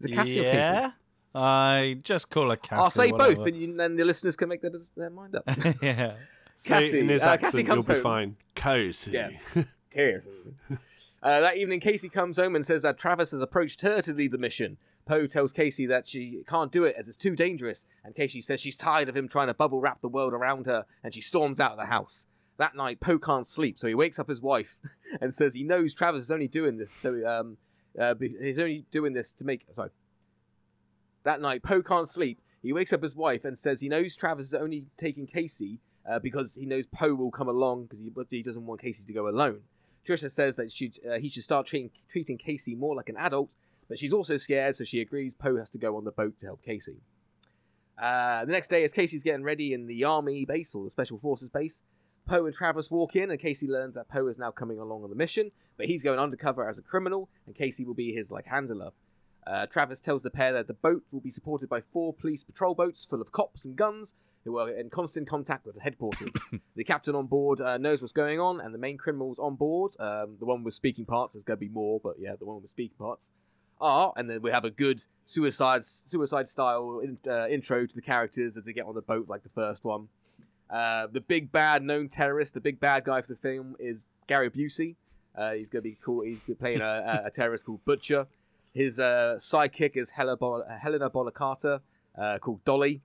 Is it Cassie or Casey? yeah. I just call her Cassie. I'll say whatever. both, and you, then the listeners can make their, their mind up. [LAUGHS] yeah. Say it in Cassie, his uh, Cassie accent, you'll be home. fine. Cozy. Yeah. [LAUGHS] Casey. Uh, that evening, Casey comes home and says that Travis has approached her to lead the mission. Poe tells Casey that she can't do it as it's too dangerous, and Casey says she's tired of him trying to bubble wrap the world around her, and she storms out of the house. That night, Poe can't sleep, so he wakes up his wife [LAUGHS] and says he knows Travis is only doing this, so um, uh, he's only doing this to make. Sorry. That night, Poe can't sleep. He wakes up his wife and says he knows Travis is only taking Casey uh, because he knows Poe will come along because he, he doesn't want Casey to go alone. Trisha says that she, uh, he should start treating, treating Casey more like an adult, but she's also scared, so she agrees Poe has to go on the boat to help Casey. Uh, the next day, as Casey's getting ready in the army base or the special forces base, Poe and Travis walk in, and Casey learns that Poe is now coming along on the mission, but he's going undercover as a criminal, and Casey will be his like handler. Uh, Travis tells the pair that the boat will be supported by four police patrol boats full of cops and guns who are in constant contact with the headquarters. [COUGHS] the captain on board uh, knows what's going on, and the main criminals on board, um, the one with speaking parts, there's going to be more, but yeah, the one with speaking parts, are, and then we have a good suicide suicide style in, uh, intro to the characters as they get on the boat, like the first one. Uh, the big bad known terrorist, the big bad guy for the film is Gary Busey. Uh, he's going to be cool. He's playing a, a, terrorist called Butcher. His uh, sidekick is Hela Bol- Helena uh, called Dolly.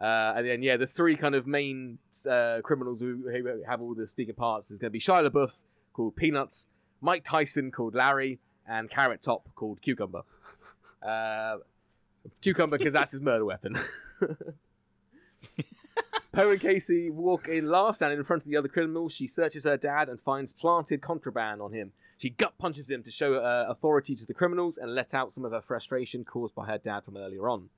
Uh, and then, yeah, the three kind of main criminals who, who have all the speaking parts is going to be Shia LaBeouf, called Peanuts, Mike Tyson, called Larry, and Carrot Top, called Cucumber. Cucumber, because that's his murder weapon. [LAUGHS] Poe and Casey walk in last, and in front of the other criminals, she searches her dad and finds planted contraband on him. She gut punches him to show uh, authority to the criminals and let out some of her frustration caused by her dad from earlier on.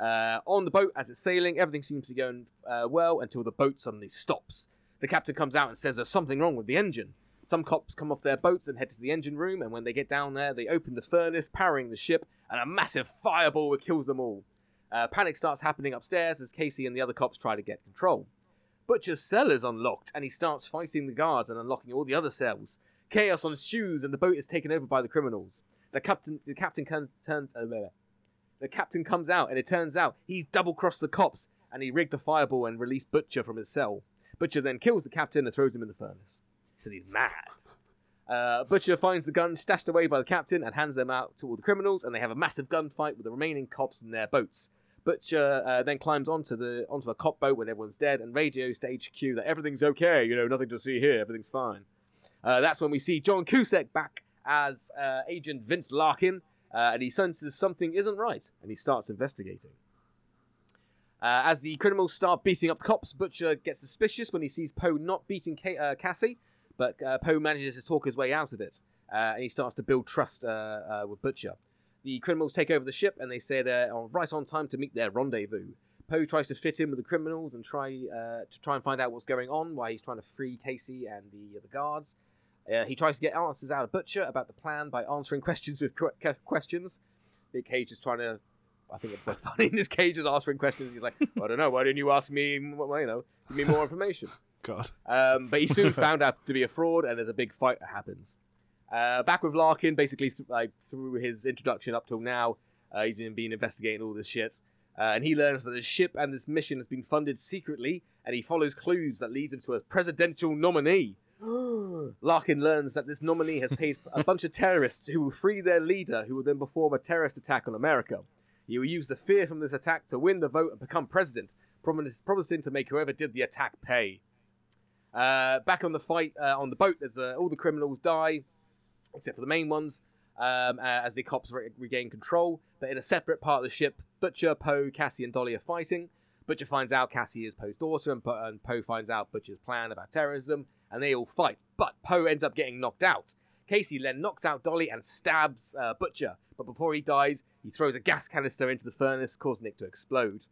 Uh, on the boat, as it's sailing, everything seems to be going uh, well until the boat suddenly stops. The captain comes out and says there's something wrong with the engine. Some cops come off their boats and head to the engine room, and when they get down there, they open the furnace, powering the ship, and a massive fireball kills them all. Uh, panic starts happening upstairs as Casey and the other cops try to get control. Butcher's cell is unlocked, and he starts fighting the guards and unlocking all the other cells. Chaos ensues, and the boat is taken over by the criminals. The captain, the captain can, turns, uh, the captain comes out, and it turns out he's double crossed the cops, and he rigged the fireball and released Butcher from his cell. Butcher then kills the captain and throws him in the furnace because he's mad. Uh, Butcher finds the gun stashed away by the captain and hands them out to all the criminals, and they have a massive gunfight with the remaining cops in their boats. Butcher uh, then climbs onto the onto a cop boat when everyone's dead and radios to HQ that everything's okay, you know, nothing to see here, everything's fine. Uh, that's when we see John Cusack back as uh, Agent Vince Larkin, uh, and he senses something isn't right, and he starts investigating. Uh, as the criminals start beating up the cops, Butcher gets suspicious when he sees Poe not beating Ca- uh, Cassie, but uh, Poe manages to talk his way out of it, uh, and he starts to build trust uh, uh, with Butcher. The criminals take over the ship, and they say they're right on time to meet their rendezvous. Poe tries to fit in with the criminals and try to try and find out what's going on why he's trying to free Casey and the the guards. He tries to get answers out of Butcher about the plan by answering [LAUGHS] questions with que- que- questions. Big Cage is trying to. I think it's quite [LAUGHS] funny. This Cage is answering questions. He's like, I don't know. Why didn't you ask me? Well, you know, give me more information. God. Um, but he soon [LAUGHS] found out to be a fraud, and there's a big fight that happens. Uh, back with Larkin, basically th- like through his introduction up till now, uh, he's been, been investigating all this shit, uh, and he learns that the ship and this mission has been funded secretly, and he follows clues that leads him to a presidential nominee. [GASPS] Larkin learns that this nominee has paid a bunch of terrorists who will free their leader, who will then perform a terrorist attack on America. He will use the fear from this attack to win the vote and become president, promising to make whoever did the attack pay. Uh, back on the fight uh, on the boat, there's uh, all the criminals die, except for the main ones, um, uh, as the cops re- regain control. But in a separate part of the ship, Butcher, Poe, Cassie, and Dolly are fighting. Butcher finds out Cassie is Poe's daughter, and, Po- and Poe finds out Butcher's plan about terrorism, and they all fight. But Poe ends up getting knocked out. Casey then knocks out Dolly and stabs uh, Butcher, but before he dies, he throws a gas canister into the furnace, causing it to explode.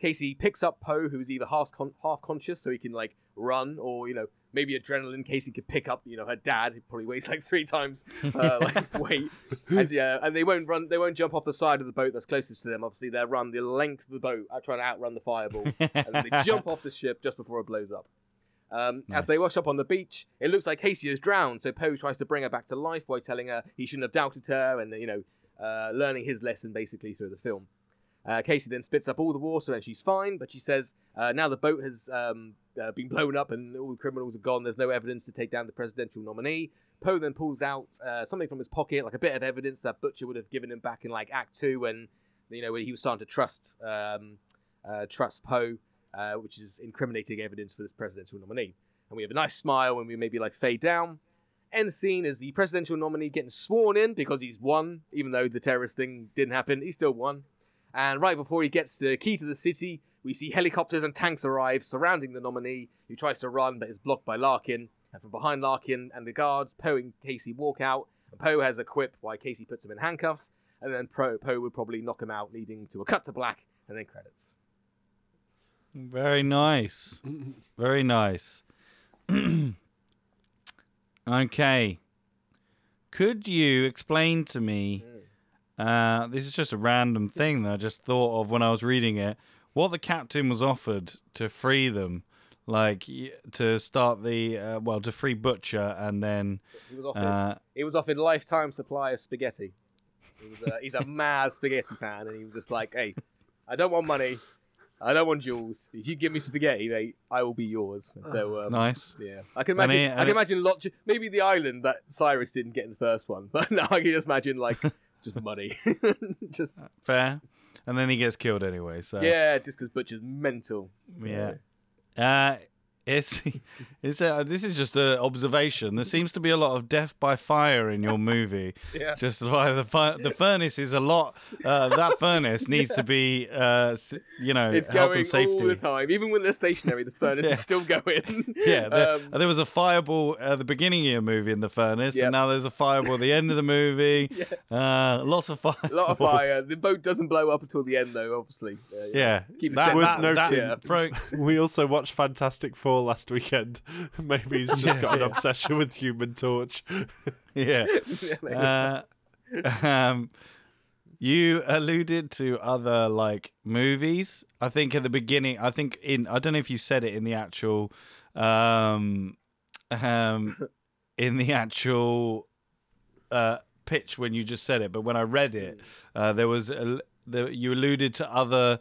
Casey picks up Poe, who's either half con- half conscious, so he can like run, or you know maybe adrenaline. Casey could pick up, you know, her dad, who probably weighs like three times uh, [LAUGHS] like weight, and yeah, and they won't run, they won't jump off the side of the boat that's closest to them. Obviously, they'll run the length of the boat, uh, trying to outrun the fireball, and then they [LAUGHS] jump off the ship just before it blows up. Um, As they wash up on the beach, it looks like Casey has drowned. So Poe tries to bring her back to life by telling her he shouldn't have doubted her, and you know, uh, learning his lesson basically through the film. Uh, Casey then spits up all the water and she's fine, but she says uh, now the boat has um, uh, been blown up and all the criminals are gone. There's no evidence to take down the presidential nominee. Poe then pulls out uh, something from his pocket, like a bit of evidence that Butcher would have given him back in like Act Two, when you know when he was starting to trust um, uh, trust Poe, uh, which is incriminating evidence for this presidential nominee. And we have a nice smile when we maybe like fade down. End scene is the presidential nominee getting sworn in because he's won, even though the terrorist thing didn't happen. He still won. And right before he gets the key to the city, we see helicopters and tanks arrive surrounding the nominee, who tries to run but is blocked by Larkin. And from behind Larkin and the guards, Poe and Casey walk out. And Poe has a quip while Casey puts him in handcuffs. And then Poe Poe would probably knock him out, leading to a cut to black and then credits. Very nice. Very nice. [CLEARS THROAT] okay. Could you explain to me? Hmm. Uh, this is just a random thing that I just thought of when I was reading it. What the captain was offered to free them, like to start the uh, well, to free Butcher, and then He was offered, uh, he was offered lifetime supply of spaghetti. He was a, he's a mad spaghetti fan, and he was just like, "Hey, I don't want money, I don't want jewels. If you give me spaghetti, mate, I will be yours." So, [SIGHS] um, nice. yeah, I can imagine. he- I can it- imagine lot. Maybe the island that Cyrus didn't get in the first one, [LAUGHS] but now I can just imagine like [LAUGHS] just money, [LAUGHS] [LAUGHS] just Fair. And then he gets killed anyway. So yeah, just because Butcher's mental. So, Yeah. Uh, it's [LAUGHS] it's uh, this is just an observation. There seems to be a lot of death by fire in your movie. [LAUGHS] yeah. Just by the fi- the furnace is a lot. Uh, that [LAUGHS] furnace needs to be, uh, you know, It's health going and safety. all the time, even when they're stationary. The furnace Yeah. is still going. Yeah, there, Um, there was a fireball at the beginning of your movie in the furnace, Yep. and now there's a fireball at the end of the movie. Yeah. Uh, lots of fire. a lot of fire. The boat doesn't blow up until the end, though. Obviously. Uh, Yeah, Keep it that, simple. Worth that, that, noting- Yeah. pro- We also watched Fantastic Four last weekend. [LAUGHS] Maybe he's just got an Yeah. obsession with Human Torch. [LAUGHS] yeah. Yeah. [LAUGHS] Uh, um, you alluded to other like movies. I think at the beginning. I think in. I don't know if you said it in the actual. Um, um, in the actual uh, pitch when you just said it, but when I read it, uh, there was a, the, you alluded to other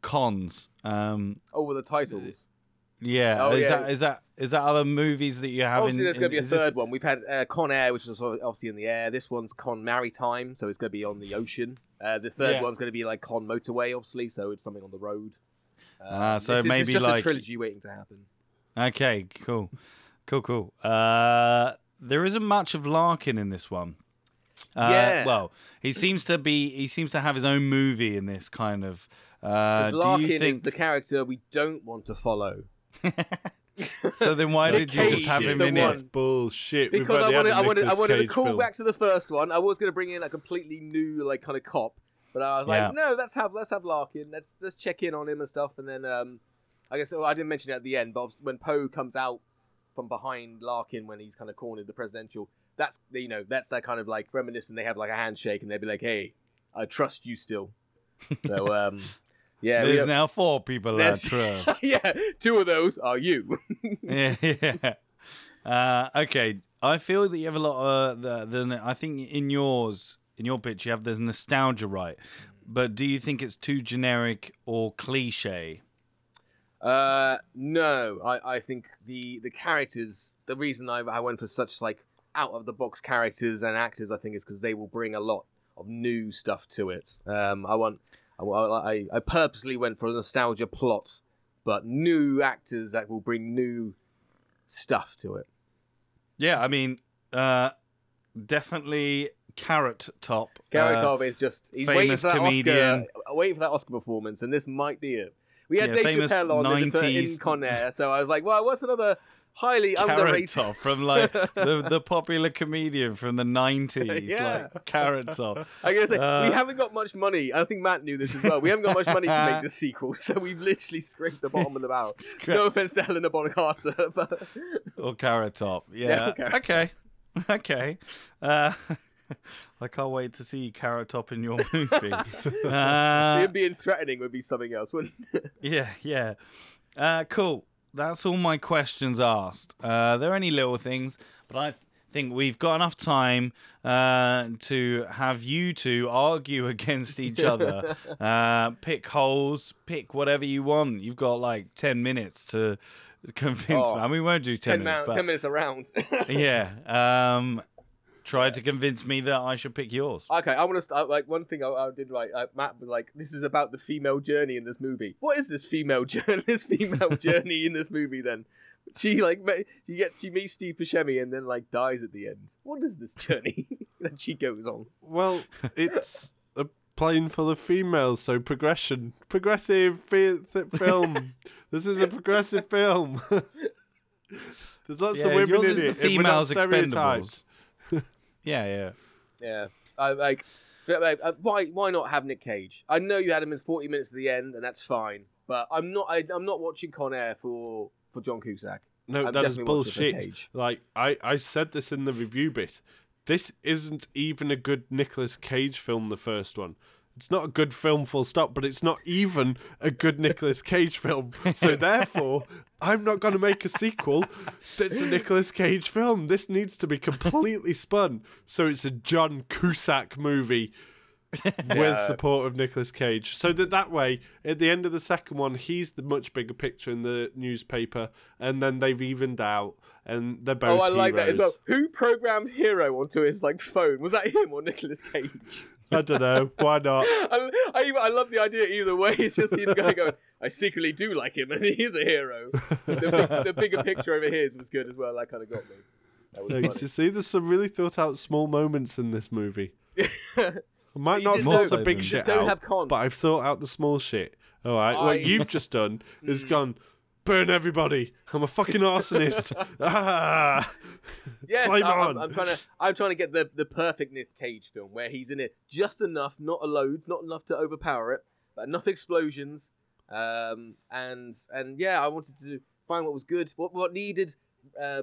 cons. Um, oh, with the titles. Yeah, Oh, is yeah. that is that is that other movies that you have? Obviously, in, there's going to be a is this- third one. We've had uh, Con Air, which is obviously in the air. This one's Con Maritime, so it's going to be on the ocean. Uh, the third Yeah. one's going to be like Con Motorway, obviously, so it's something on the road. Um, Ah, so this is- maybe it's just like- a trilogy waiting to happen. Okay, cool, cool, cool. Uh, there isn't much of Larkin in this one. Uh, Yeah. Well, he seems to be. He seems to have his own movie in this kind of. Uh, Larkin you is think? the character we don't want to follow. [LAUGHS] so then why did you just have him in one. it? That's bullshit. We've because I already wanted, had wanted, I Nicolas wanted to Cage call film. back to the first one. I was going to bring in a completely new, like, kind of cop, but I was like, Yeah. no, let's have let's have Larkin. Let's let's check in on him and stuff, and then um, I guess well, I didn't mention it at the end, but when Poe comes out from behind Larkin when he's kind of cornered the presidential, that's you know that's that kind of like reminiscent. They have like a handshake, and they'd be like, hey, I trust you still. So [LAUGHS] um, yeah, There's have- now four people I trust. [LAUGHS] yeah, two of those are you. [LAUGHS] yeah, yeah. Uh, okay, I feel that you have a lot of the, the. I think in yours, in your pitch, you have the nostalgia right. But do you think it's too generic or cliche? Uh, no, I, I think the the characters. The reason I, I went for such like out of the box characters and actors, I think, is because they will bring a lot of new stuff to it. Um, I want, I, I, I purposely went for a nostalgia plot, but new actors that will bring new stuff to it. Yeah, I mean, uh, definitely Carrot Top. Carrot uh, Cobb is just he's waiting famous for that comedian. Oscar, waiting for that Oscar performance, and this might be it. We had Yeah, Dave Chappelle on in Con Air, so I was like, well, what's another highly Carrot underrated Top from like [LAUGHS] the, the popular comedian from the 90s. [LAUGHS] Yeah. Like Carrot Top. [LAUGHS] I gotta say, Uh, we haven't got much money. I think Matt knew this as well. We haven't got much money to make the sequel, so we've literally scraped the bottom of the barrel. No offense to Helena Bonham Carter, but Or Carrot Top. Yeah, Yeah. Okay. Okay. Uh, I can't wait to see Carrot Top in your movie. uh, him being threatening would be something else, wouldn't it? yeah, yeah. Uh, cool. That's all my questions asked. Uh, there are any little things, but I think we've got enough time uh, to have you two argue [LAUGHS] against each other. [LAUGHS] uh, pick holes, pick whatever you want. You've got like ten minutes to convince Oh, me. I mean, we won't do ten, Ten, minutes, mou- but ten minutes around. [LAUGHS] yeah. Um, try to convince me that I should pick yours. Okay, I want to start. Like one thing I, I did like uh, Matt was like, "This is about the female journey in this movie." What is this female [LAUGHS] journey? This female [LAUGHS] journey in this movie? Then she like ma- she gets she meets Steve Buscemi and then like dies at the end. What is this journey [LAUGHS] that she goes on? Well, it's a plane full of females, so progression, progressive fi- th- film. this is a progressive film. There's lots Yeah, of women yours in is it. the and we're females expendables. Yeah, yeah. Yeah, I like. but, like, uh, why why not have Nick Cage? I know you had him in forty minutes at the end, and that's fine. But I'm not. I, I'm not watching Con Air for for John Cusack. No, I'm that is definitely watching for bullshit. Like I, I said this in the review bit. This isn't even a good Nicolas Cage film. The first one. It's not a good film, full stop. But it's not even a good Nicolas Cage film. So [LAUGHS] therefore, I'm not going to make a sequel that's a Nicolas Cage film. This needs to be completely spun. So it's a John Cusack movie [LAUGHS] with support of Nicolas Cage. So that that way, at the end of the second one, he's the much bigger picture in the newspaper, and then they've evened out, and they're oh, both Oh, I like that as well. Who programmed Hero onto his like phone? Was that him or Nicolas Cage? I don't know. Why not? [LAUGHS] I, I, I love the idea either way. It's just him going, going, I secretly do like him, and he is a hero. The, big, the bigger picture over here was good as well. That kind of got me. That was Thanks. You see, there's some really thought out small moments in this movie. I [LAUGHS] might not thought the big shit out, have con. but I've thought out the small shit. All right, I- what you've just done is [LAUGHS] mm. gone. Burn everybody! I'm a fucking arsonist. ah! [LAUGHS] [LAUGHS] Yes, Flame I, I'm trying to. I'm trying to get the, the perfect Nick Cage film where he's in it just enough, not a load, not enough to overpower it, but enough explosions. Um, and and yeah, I wanted to find what was good, what what needed uh,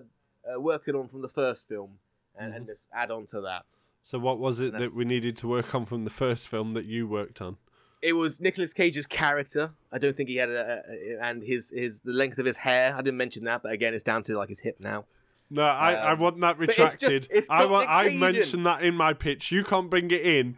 uh, working on from the first film, and, Mm-hmm. and just add on to that. So, what was it that we needed to work on from the first film that you worked on? It was Nicolas Cage's character. I don't think he had a, a, and his his the length of his hair. I didn't mention that, but again, it's down to like his hip now. No, I, I Um, want that it's just- retracted. it's I want. I mentioned that in my pitch. You can't bring it in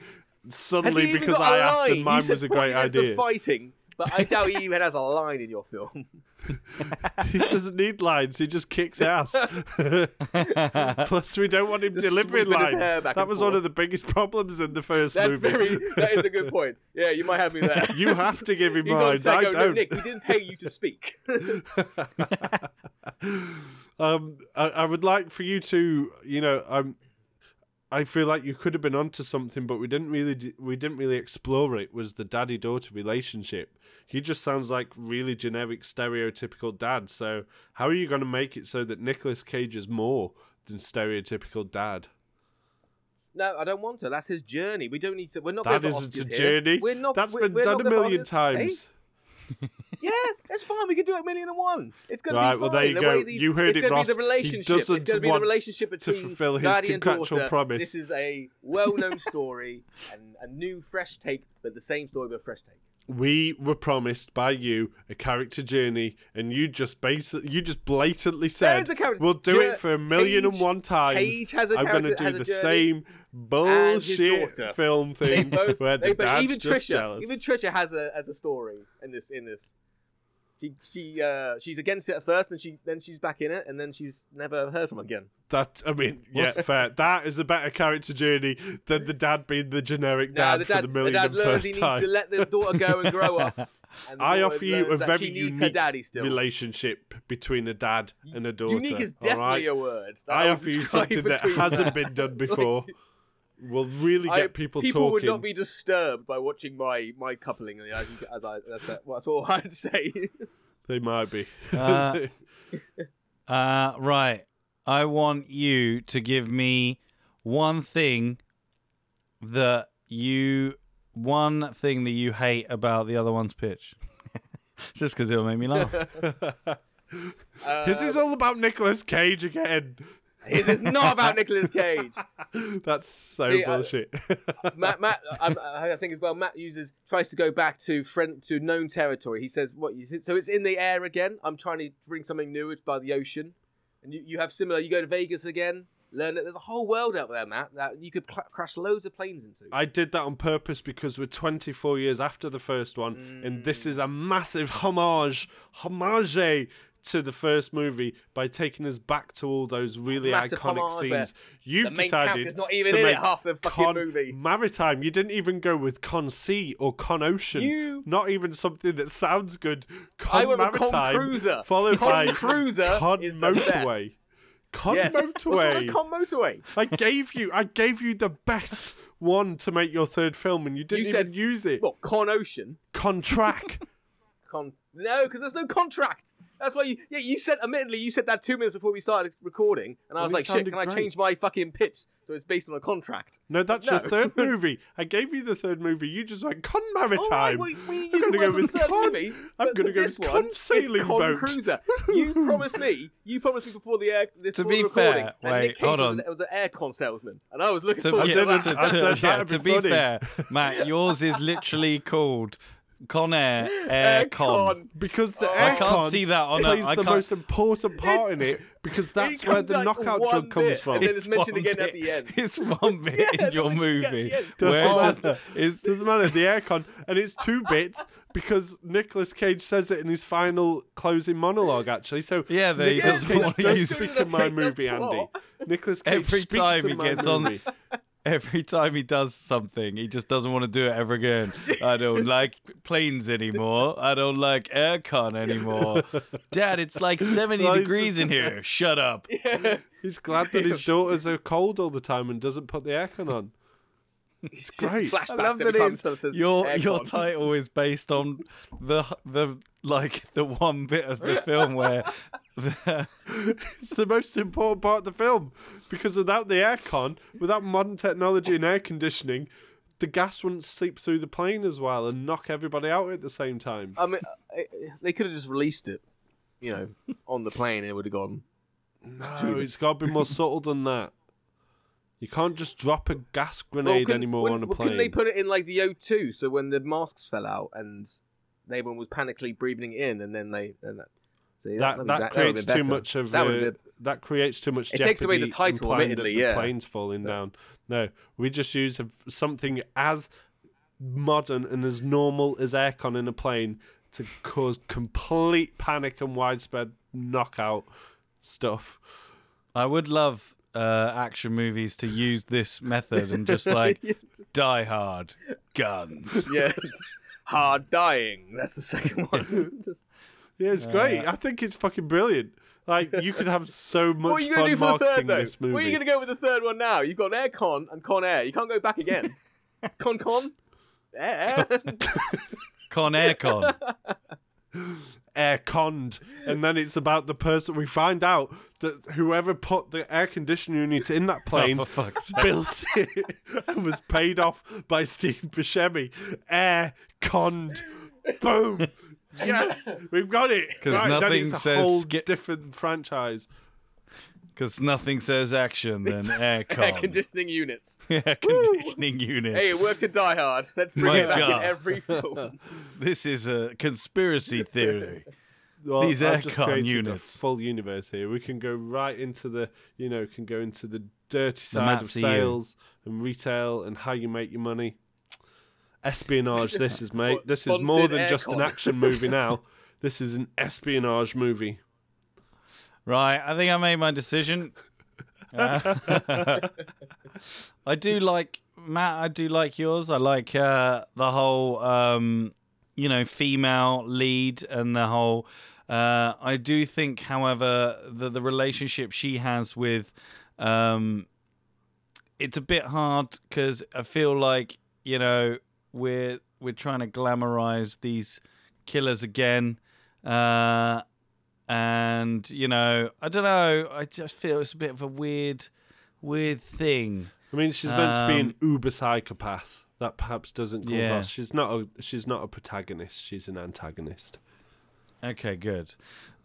suddenly because I I asked and mine was a great idea. fighting, but I doubt he even has a line in your film. [LAUGHS] he doesn't need lines. He just kicks ass. [LAUGHS] Plus, we don't want him Just delivering lines. That and was one of the biggest problems in the first That's movie. very. That is a good [LAUGHS] point. Yeah, you might have me there. You have to give him He's on lines. set I don't. Nick, we didn't pay you to speak. um, I, I would like for you to, you know, um, I feel like you could have been onto something, but we didn't really, we didn't really explore it. Was the daddy daughter relationship? He just sounds like really generic, stereotypical dad. So how are you going to make it so that Nicolas Cage is more than stereotypical dad? no, I don't want to. That's his journey. We don't need to. We're not. That isn't a here. journey. We're not. That's we're, been we're done a million times. [LAUGHS] Yeah, that's fine. We can do it a million and one. It's going to Right, be well, there you The go. way the- You heard it's it, gonna Ross. Be the He relationship. doesn't it's going to be the relationship to fulfill his daddy contractual daughter. promise. This is a well-known story and a new, fresh take, but the same story but a fresh take. we were promised by you a character journey, and you just bas- you just blatantly said is a character- we'll do it for a million and one times. Page has a I'm gonna do the same bullshit film thing both, where the both- dad's even just Trisha, jealous. even Trisha has a has a story in this in this. She she uh she's against it at first, and she then she's back in it, and then she's never heard from again. That I mean, yeah, fair. That is a better character journey than the dad being the generic dad, the for dad, the million dad learns first he needs time. to let the daughter go and grow up. [LAUGHS] And I offer you a very needs unique daddy relationship between a dad and a daughter. Unique is all right? definitely a word. I offer you something that hasn't been done before. [LAUGHS] Will really I- get people, people talking. People would not be disturbed by watching my my coupling as, you- as I that's, that's [LAUGHS] all I'd say. They might be. Uh, [LAUGHS] Uh, right. I want you to give me one thing that you one thing that you hate about the other one's pitch. [LAUGHS] Just because it'll make me laugh. this is all about Nicolas Cage again. This is not about Nicolas Cage. [LAUGHS] That's so See, I- bullshit. [LAUGHS] Matt, Matt, I, I think as well. Matt uses tries to go back to friend to known territory. He says, "What you said? So it's in the air again. I'm trying to bring something new. It's by the ocean, and you, you have similar. You go to Vegas again. Learn that there's a whole world out there, Matt, that you could cl- crash loads of planes into. I did that on purpose because we're 24 years after the first one, and this mm. is a massive homage, homage to the first movie by taking us back to all those really Massive iconic scenes. You've decided not even to in it make half the fucking Con movie. Maritime. You didn't even go with Con Sea or Con Ocean. You- Not even something that sounds good. Con with Con Maritime, Cruiser. followed Con by Cruiser Con Motorway. Con yes. Motorway. Con Motorway. I gave you, I gave you the best one to make your third film, and you didn't You even said- use it. What Con Ocean? Contract. Con no, because there's no contract. That's why you. Yeah, you said. Admittedly, you said that two minutes before we started recording, and I Well, was it like, "Shit, sounded can I change my fucking pitch so it's based on a contract?" No, that's No. your third [LAUGHS] movie. I gave you the third movie. You just went Con All right, Maritime. Oh, we, we, you I'm gonna go with Con. movie, I'm gonna go with Con is Sailing Con Boat. Cruiser. [LAUGHS] You promised me. You promised me before the air. Before be the recording, fair, wait, Nick hold on. An, was an aircon salesman, and I was looking To, forward I to didn't- that. I said [LAUGHS] yeah, to be be fair, Matt, yours is literally called Con Air Air Con. Because the Oh. I can't see that on a- plays I the can't- most important part in it because that's It where the like knockout one drug comes bit, from. and then it's mentioned one again at the end. [LAUGHS] It's one [LAUGHS] bit Yeah, in your it's mentioned at the movie end. where Doesn't it just matter. is. Doesn't matter the Air Con. and it's two bits because Nicolas Cage says it in his final closing monologue. Actually, so Yeah, that he Nicolas doesn't Cage want to does speak in my movie, Andy. Nicolas Cage Every time he my gets on- movie. Every time he does something, he just doesn't want to do it ever again. I don't [LAUGHS] like planes anymore. I don't like aircon anymore. [LAUGHS] Dad, it's like 70 Well, he's degrees just- in here. [LAUGHS] Shut up. He's glad that his daughters are cold all the time and doesn't put the aircon on. [LAUGHS] It's great. Flashbacks I love every that it's, someone says your your title is based on the the like the one bit of the film where the, [LAUGHS] It's the most important part of the film because without the aircon, without modern technology and air conditioning, the gas wouldn't seep through the plane as well and knock everybody out at the same time. I mean, they could have just released it, you know, on the plane, and it would have gone. No, it's got to be more subtle than that. You can't just drop a gas grenade couldn't- anymore when- on a well, plane. Couldn't they put it in like the O2? So when the masks fell out and everyone was panically breathing it in, and then they and that. See, that that'd that, be- that'd creates too much of That uh, would that creates too much It takes away the title, implying admittedly, that yeah. the plane's falling down. No, we just use a, something as modern and as normal as aircon in a plane to cause complete panic and widespread knockout stuff. I would love uh, action movies to use this method and just [LAUGHS] like Die Hard, guns. [LAUGHS] yeah, hard dying. That's the second one. [LAUGHS] Just- Yeah, it's great. I think it's fucking brilliant. Like you could have so what are much you gonna fun do marketing third this movie. Where are you gonna go with the third one now? You've got Air Con and Con Air. You can't go back again. con Con. Air. Con Air Con. Air conned, and then it's about the person. We find out that whoever put the air conditioning unit in that [LAUGHS] oh, plane Oh, fuck's sake. built it and was paid off by Steve Buscemi. Air conned. Boom. Yes, we've got it. 'Cause right, nothing it's a says whole ski- different franchise. Because nothing says action than [LAUGHS] air Air conditioning units. [LAUGHS] Air conditioning units. Hey, it worked to Die Hard. Let's bring My it back God. in every [LAUGHS] film. This is a conspiracy theory. Well, These I've just aircon created a units. full universe here. We can go right into the, you know, can go into the dirty side Matt of CU. sales and retail and how you make your money. Espionage. This is mate. What, This is more sponsored than just an aircon? action movie now. This is an espionage movie. Right, I think I made my decision. [LAUGHS] Uh, [LAUGHS] I do like Matt. I do like yours. I like uh, the whole, um, you know, female lead and the whole. Uh, I do think, however, that the relationship she has with, um, it's a bit hard because I feel like you know we're we're trying to glamorize these killers again. Uh, and you know, I don't know. I just feel it's a bit of a weird, weird thing. I mean, she's meant to be an Um, uber psychopath. That perhaps doesn't come Yeah. across. She's not a she's not a protagonist. She's an antagonist. Okay, good.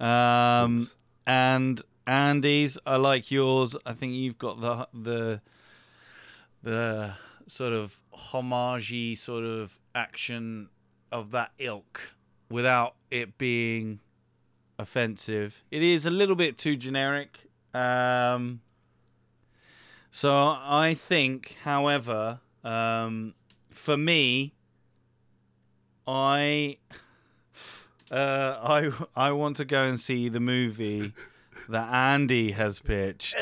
Um, and Andy's. I like yours. I think you've got the the the sort of homagey sort of action of that ilk without it being offensive. It is a little bit too generic. Um, so I think, however, um, for me, I [LAUGHS] uh, I I want to go and see the movie that Andy has pitched.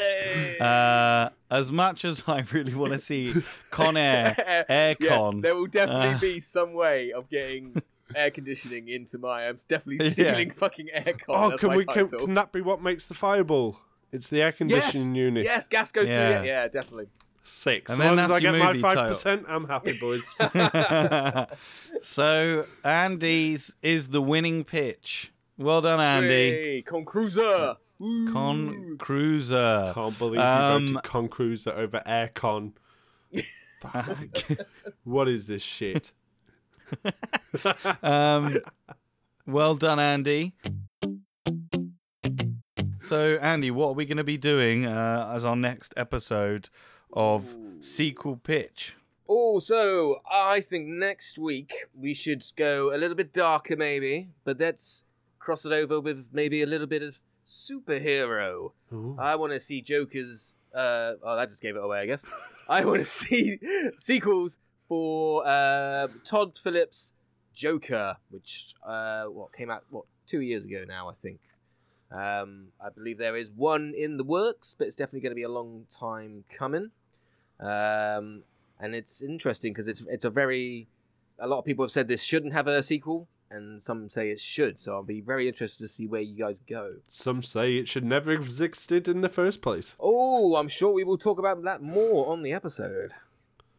Uh, as much as I really want to see Con Air [LAUGHS] Yeah, Aircon, there will definitely Uh, be some way of getting air conditioning into my. I'm definitely Yeah. stealing fucking aircon. Oh, That's can we? Can, can that be what makes the fireball? It's the air yes, conditioning unit. yes, gas goes Yeah. through it. Yeah, definitely. Six. And as then long as I get my five percent, I'm happy, boys. [LAUGHS] [LAUGHS] so Andy's is the winning pitch. Well done, Andy. Hey, Con Cruiser. Con Cruiser. Can't believe you Um, voted Con Cruiser over Aircon. [LAUGHS] What is this shit? [LAUGHS] um, well done, Andy. So, Andy, what are we going to be doing uh, as our next episode of Sequel Pitch? Also, I think next week we should go a little bit darker, maybe, but let's cross it over with maybe a little bit of superhero. Ooh. I want to see Joker's. Uh, oh, that just gave it away, I guess. [LAUGHS] I want to see [LAUGHS] sequels for uh, Todd Phillips' Joker, which uh, what came out what two years ago now, I think. Um, I believe there is one in the works, but it's definitely going to be a long time coming. Um, and it's interesting because it's it's a very a lot of people have said this shouldn't have a sequel, and some say it should. So I'll be very interested to see where you guys go. Some say it should never have existed in the first place. Oh, I'm sure we will talk about that more on the episode.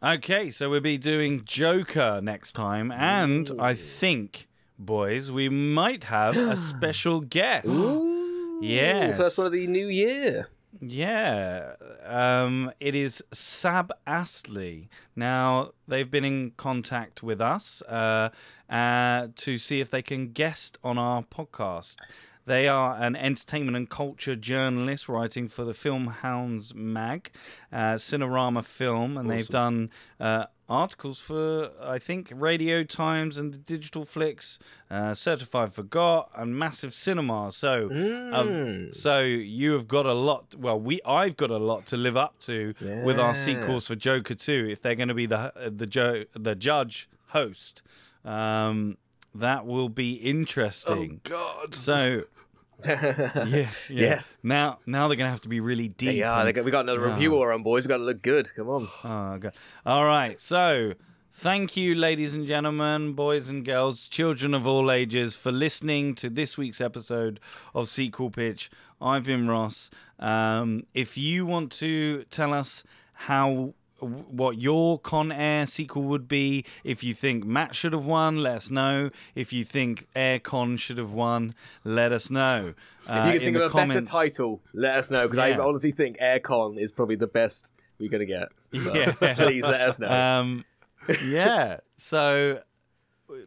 Okay, so we'll be doing Joker next time, and I think, boys, we might have a [GASPS] special guest. Ooh, Yes. first one of the new year. Yeah, um, it is Sab Astley. Now they've been in contact with us uh, uh, to see if they can guest on our podcast. They are an entertainment and culture journalist writing for the Film Hounds mag, uh, Cinerama Film, and they've done uh, articles for I think Radio Times and the Digital Flicks, uh, Certified Forgot, and Massive Cinema. So. Um, Mm. so you have got a lot. Well, we I've got a lot to live up to with our sequels for Joker 2. If they're going to be the the jo- the judge host, um, that will be interesting. God. So [LAUGHS] yeah, yeah. Yes. Now now they're going to have to be really deep. Yeah, and- we got another Yeah. reviewer on, boys. We got to look good. Come on. Oh, God. All right. So, thank you, ladies and gentlemen, boys and girls, children of all ages, for listening to this week's episode of Sequel Pitch. I've been Ross. Um, if you want to tell us how. What your Con Air sequel would be. If you think Matt should have won, let us know. If you think Air Con should have won, let us know. If Uh, you can think of a comments. better title, let us know because I honestly think Aircon is probably the best we're gonna get. So, Yeah. [LAUGHS] please let us know. Um, yeah. So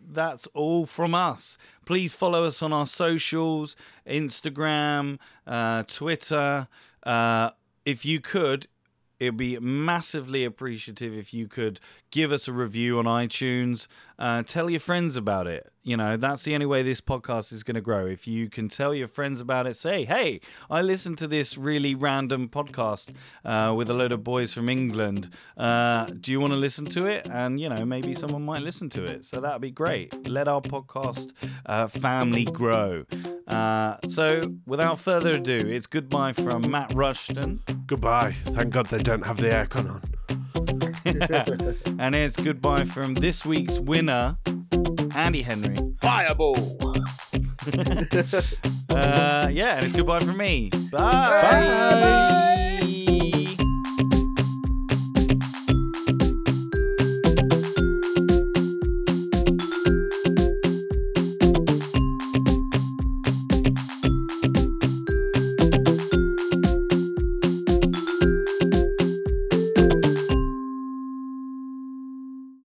that's all from us. Please follow us on our socials Instagram, uh, Twitter. Uh, if you could, it'd be massively appreciative if you could give us a review on iTunes. Uh, tell your friends about it. You know, that's the only way this podcast is going to grow. If you can tell your friends about it, say, hey, I listened to this really random podcast uh, with a load of boys from England. Uh, do you want to listen to it? And, you know, maybe someone might listen to it. So that'd be great. Let our podcast uh, family grow. Uh, so, without further ado, it's goodbye from Matt Rushton. Goodbye. Thank God they don't have the aircon on. And it's goodbye from this week's winner, Andy Henry. Fireball. [LAUGHS] Uh, yeah, and it's goodbye from me. Bye. Bye.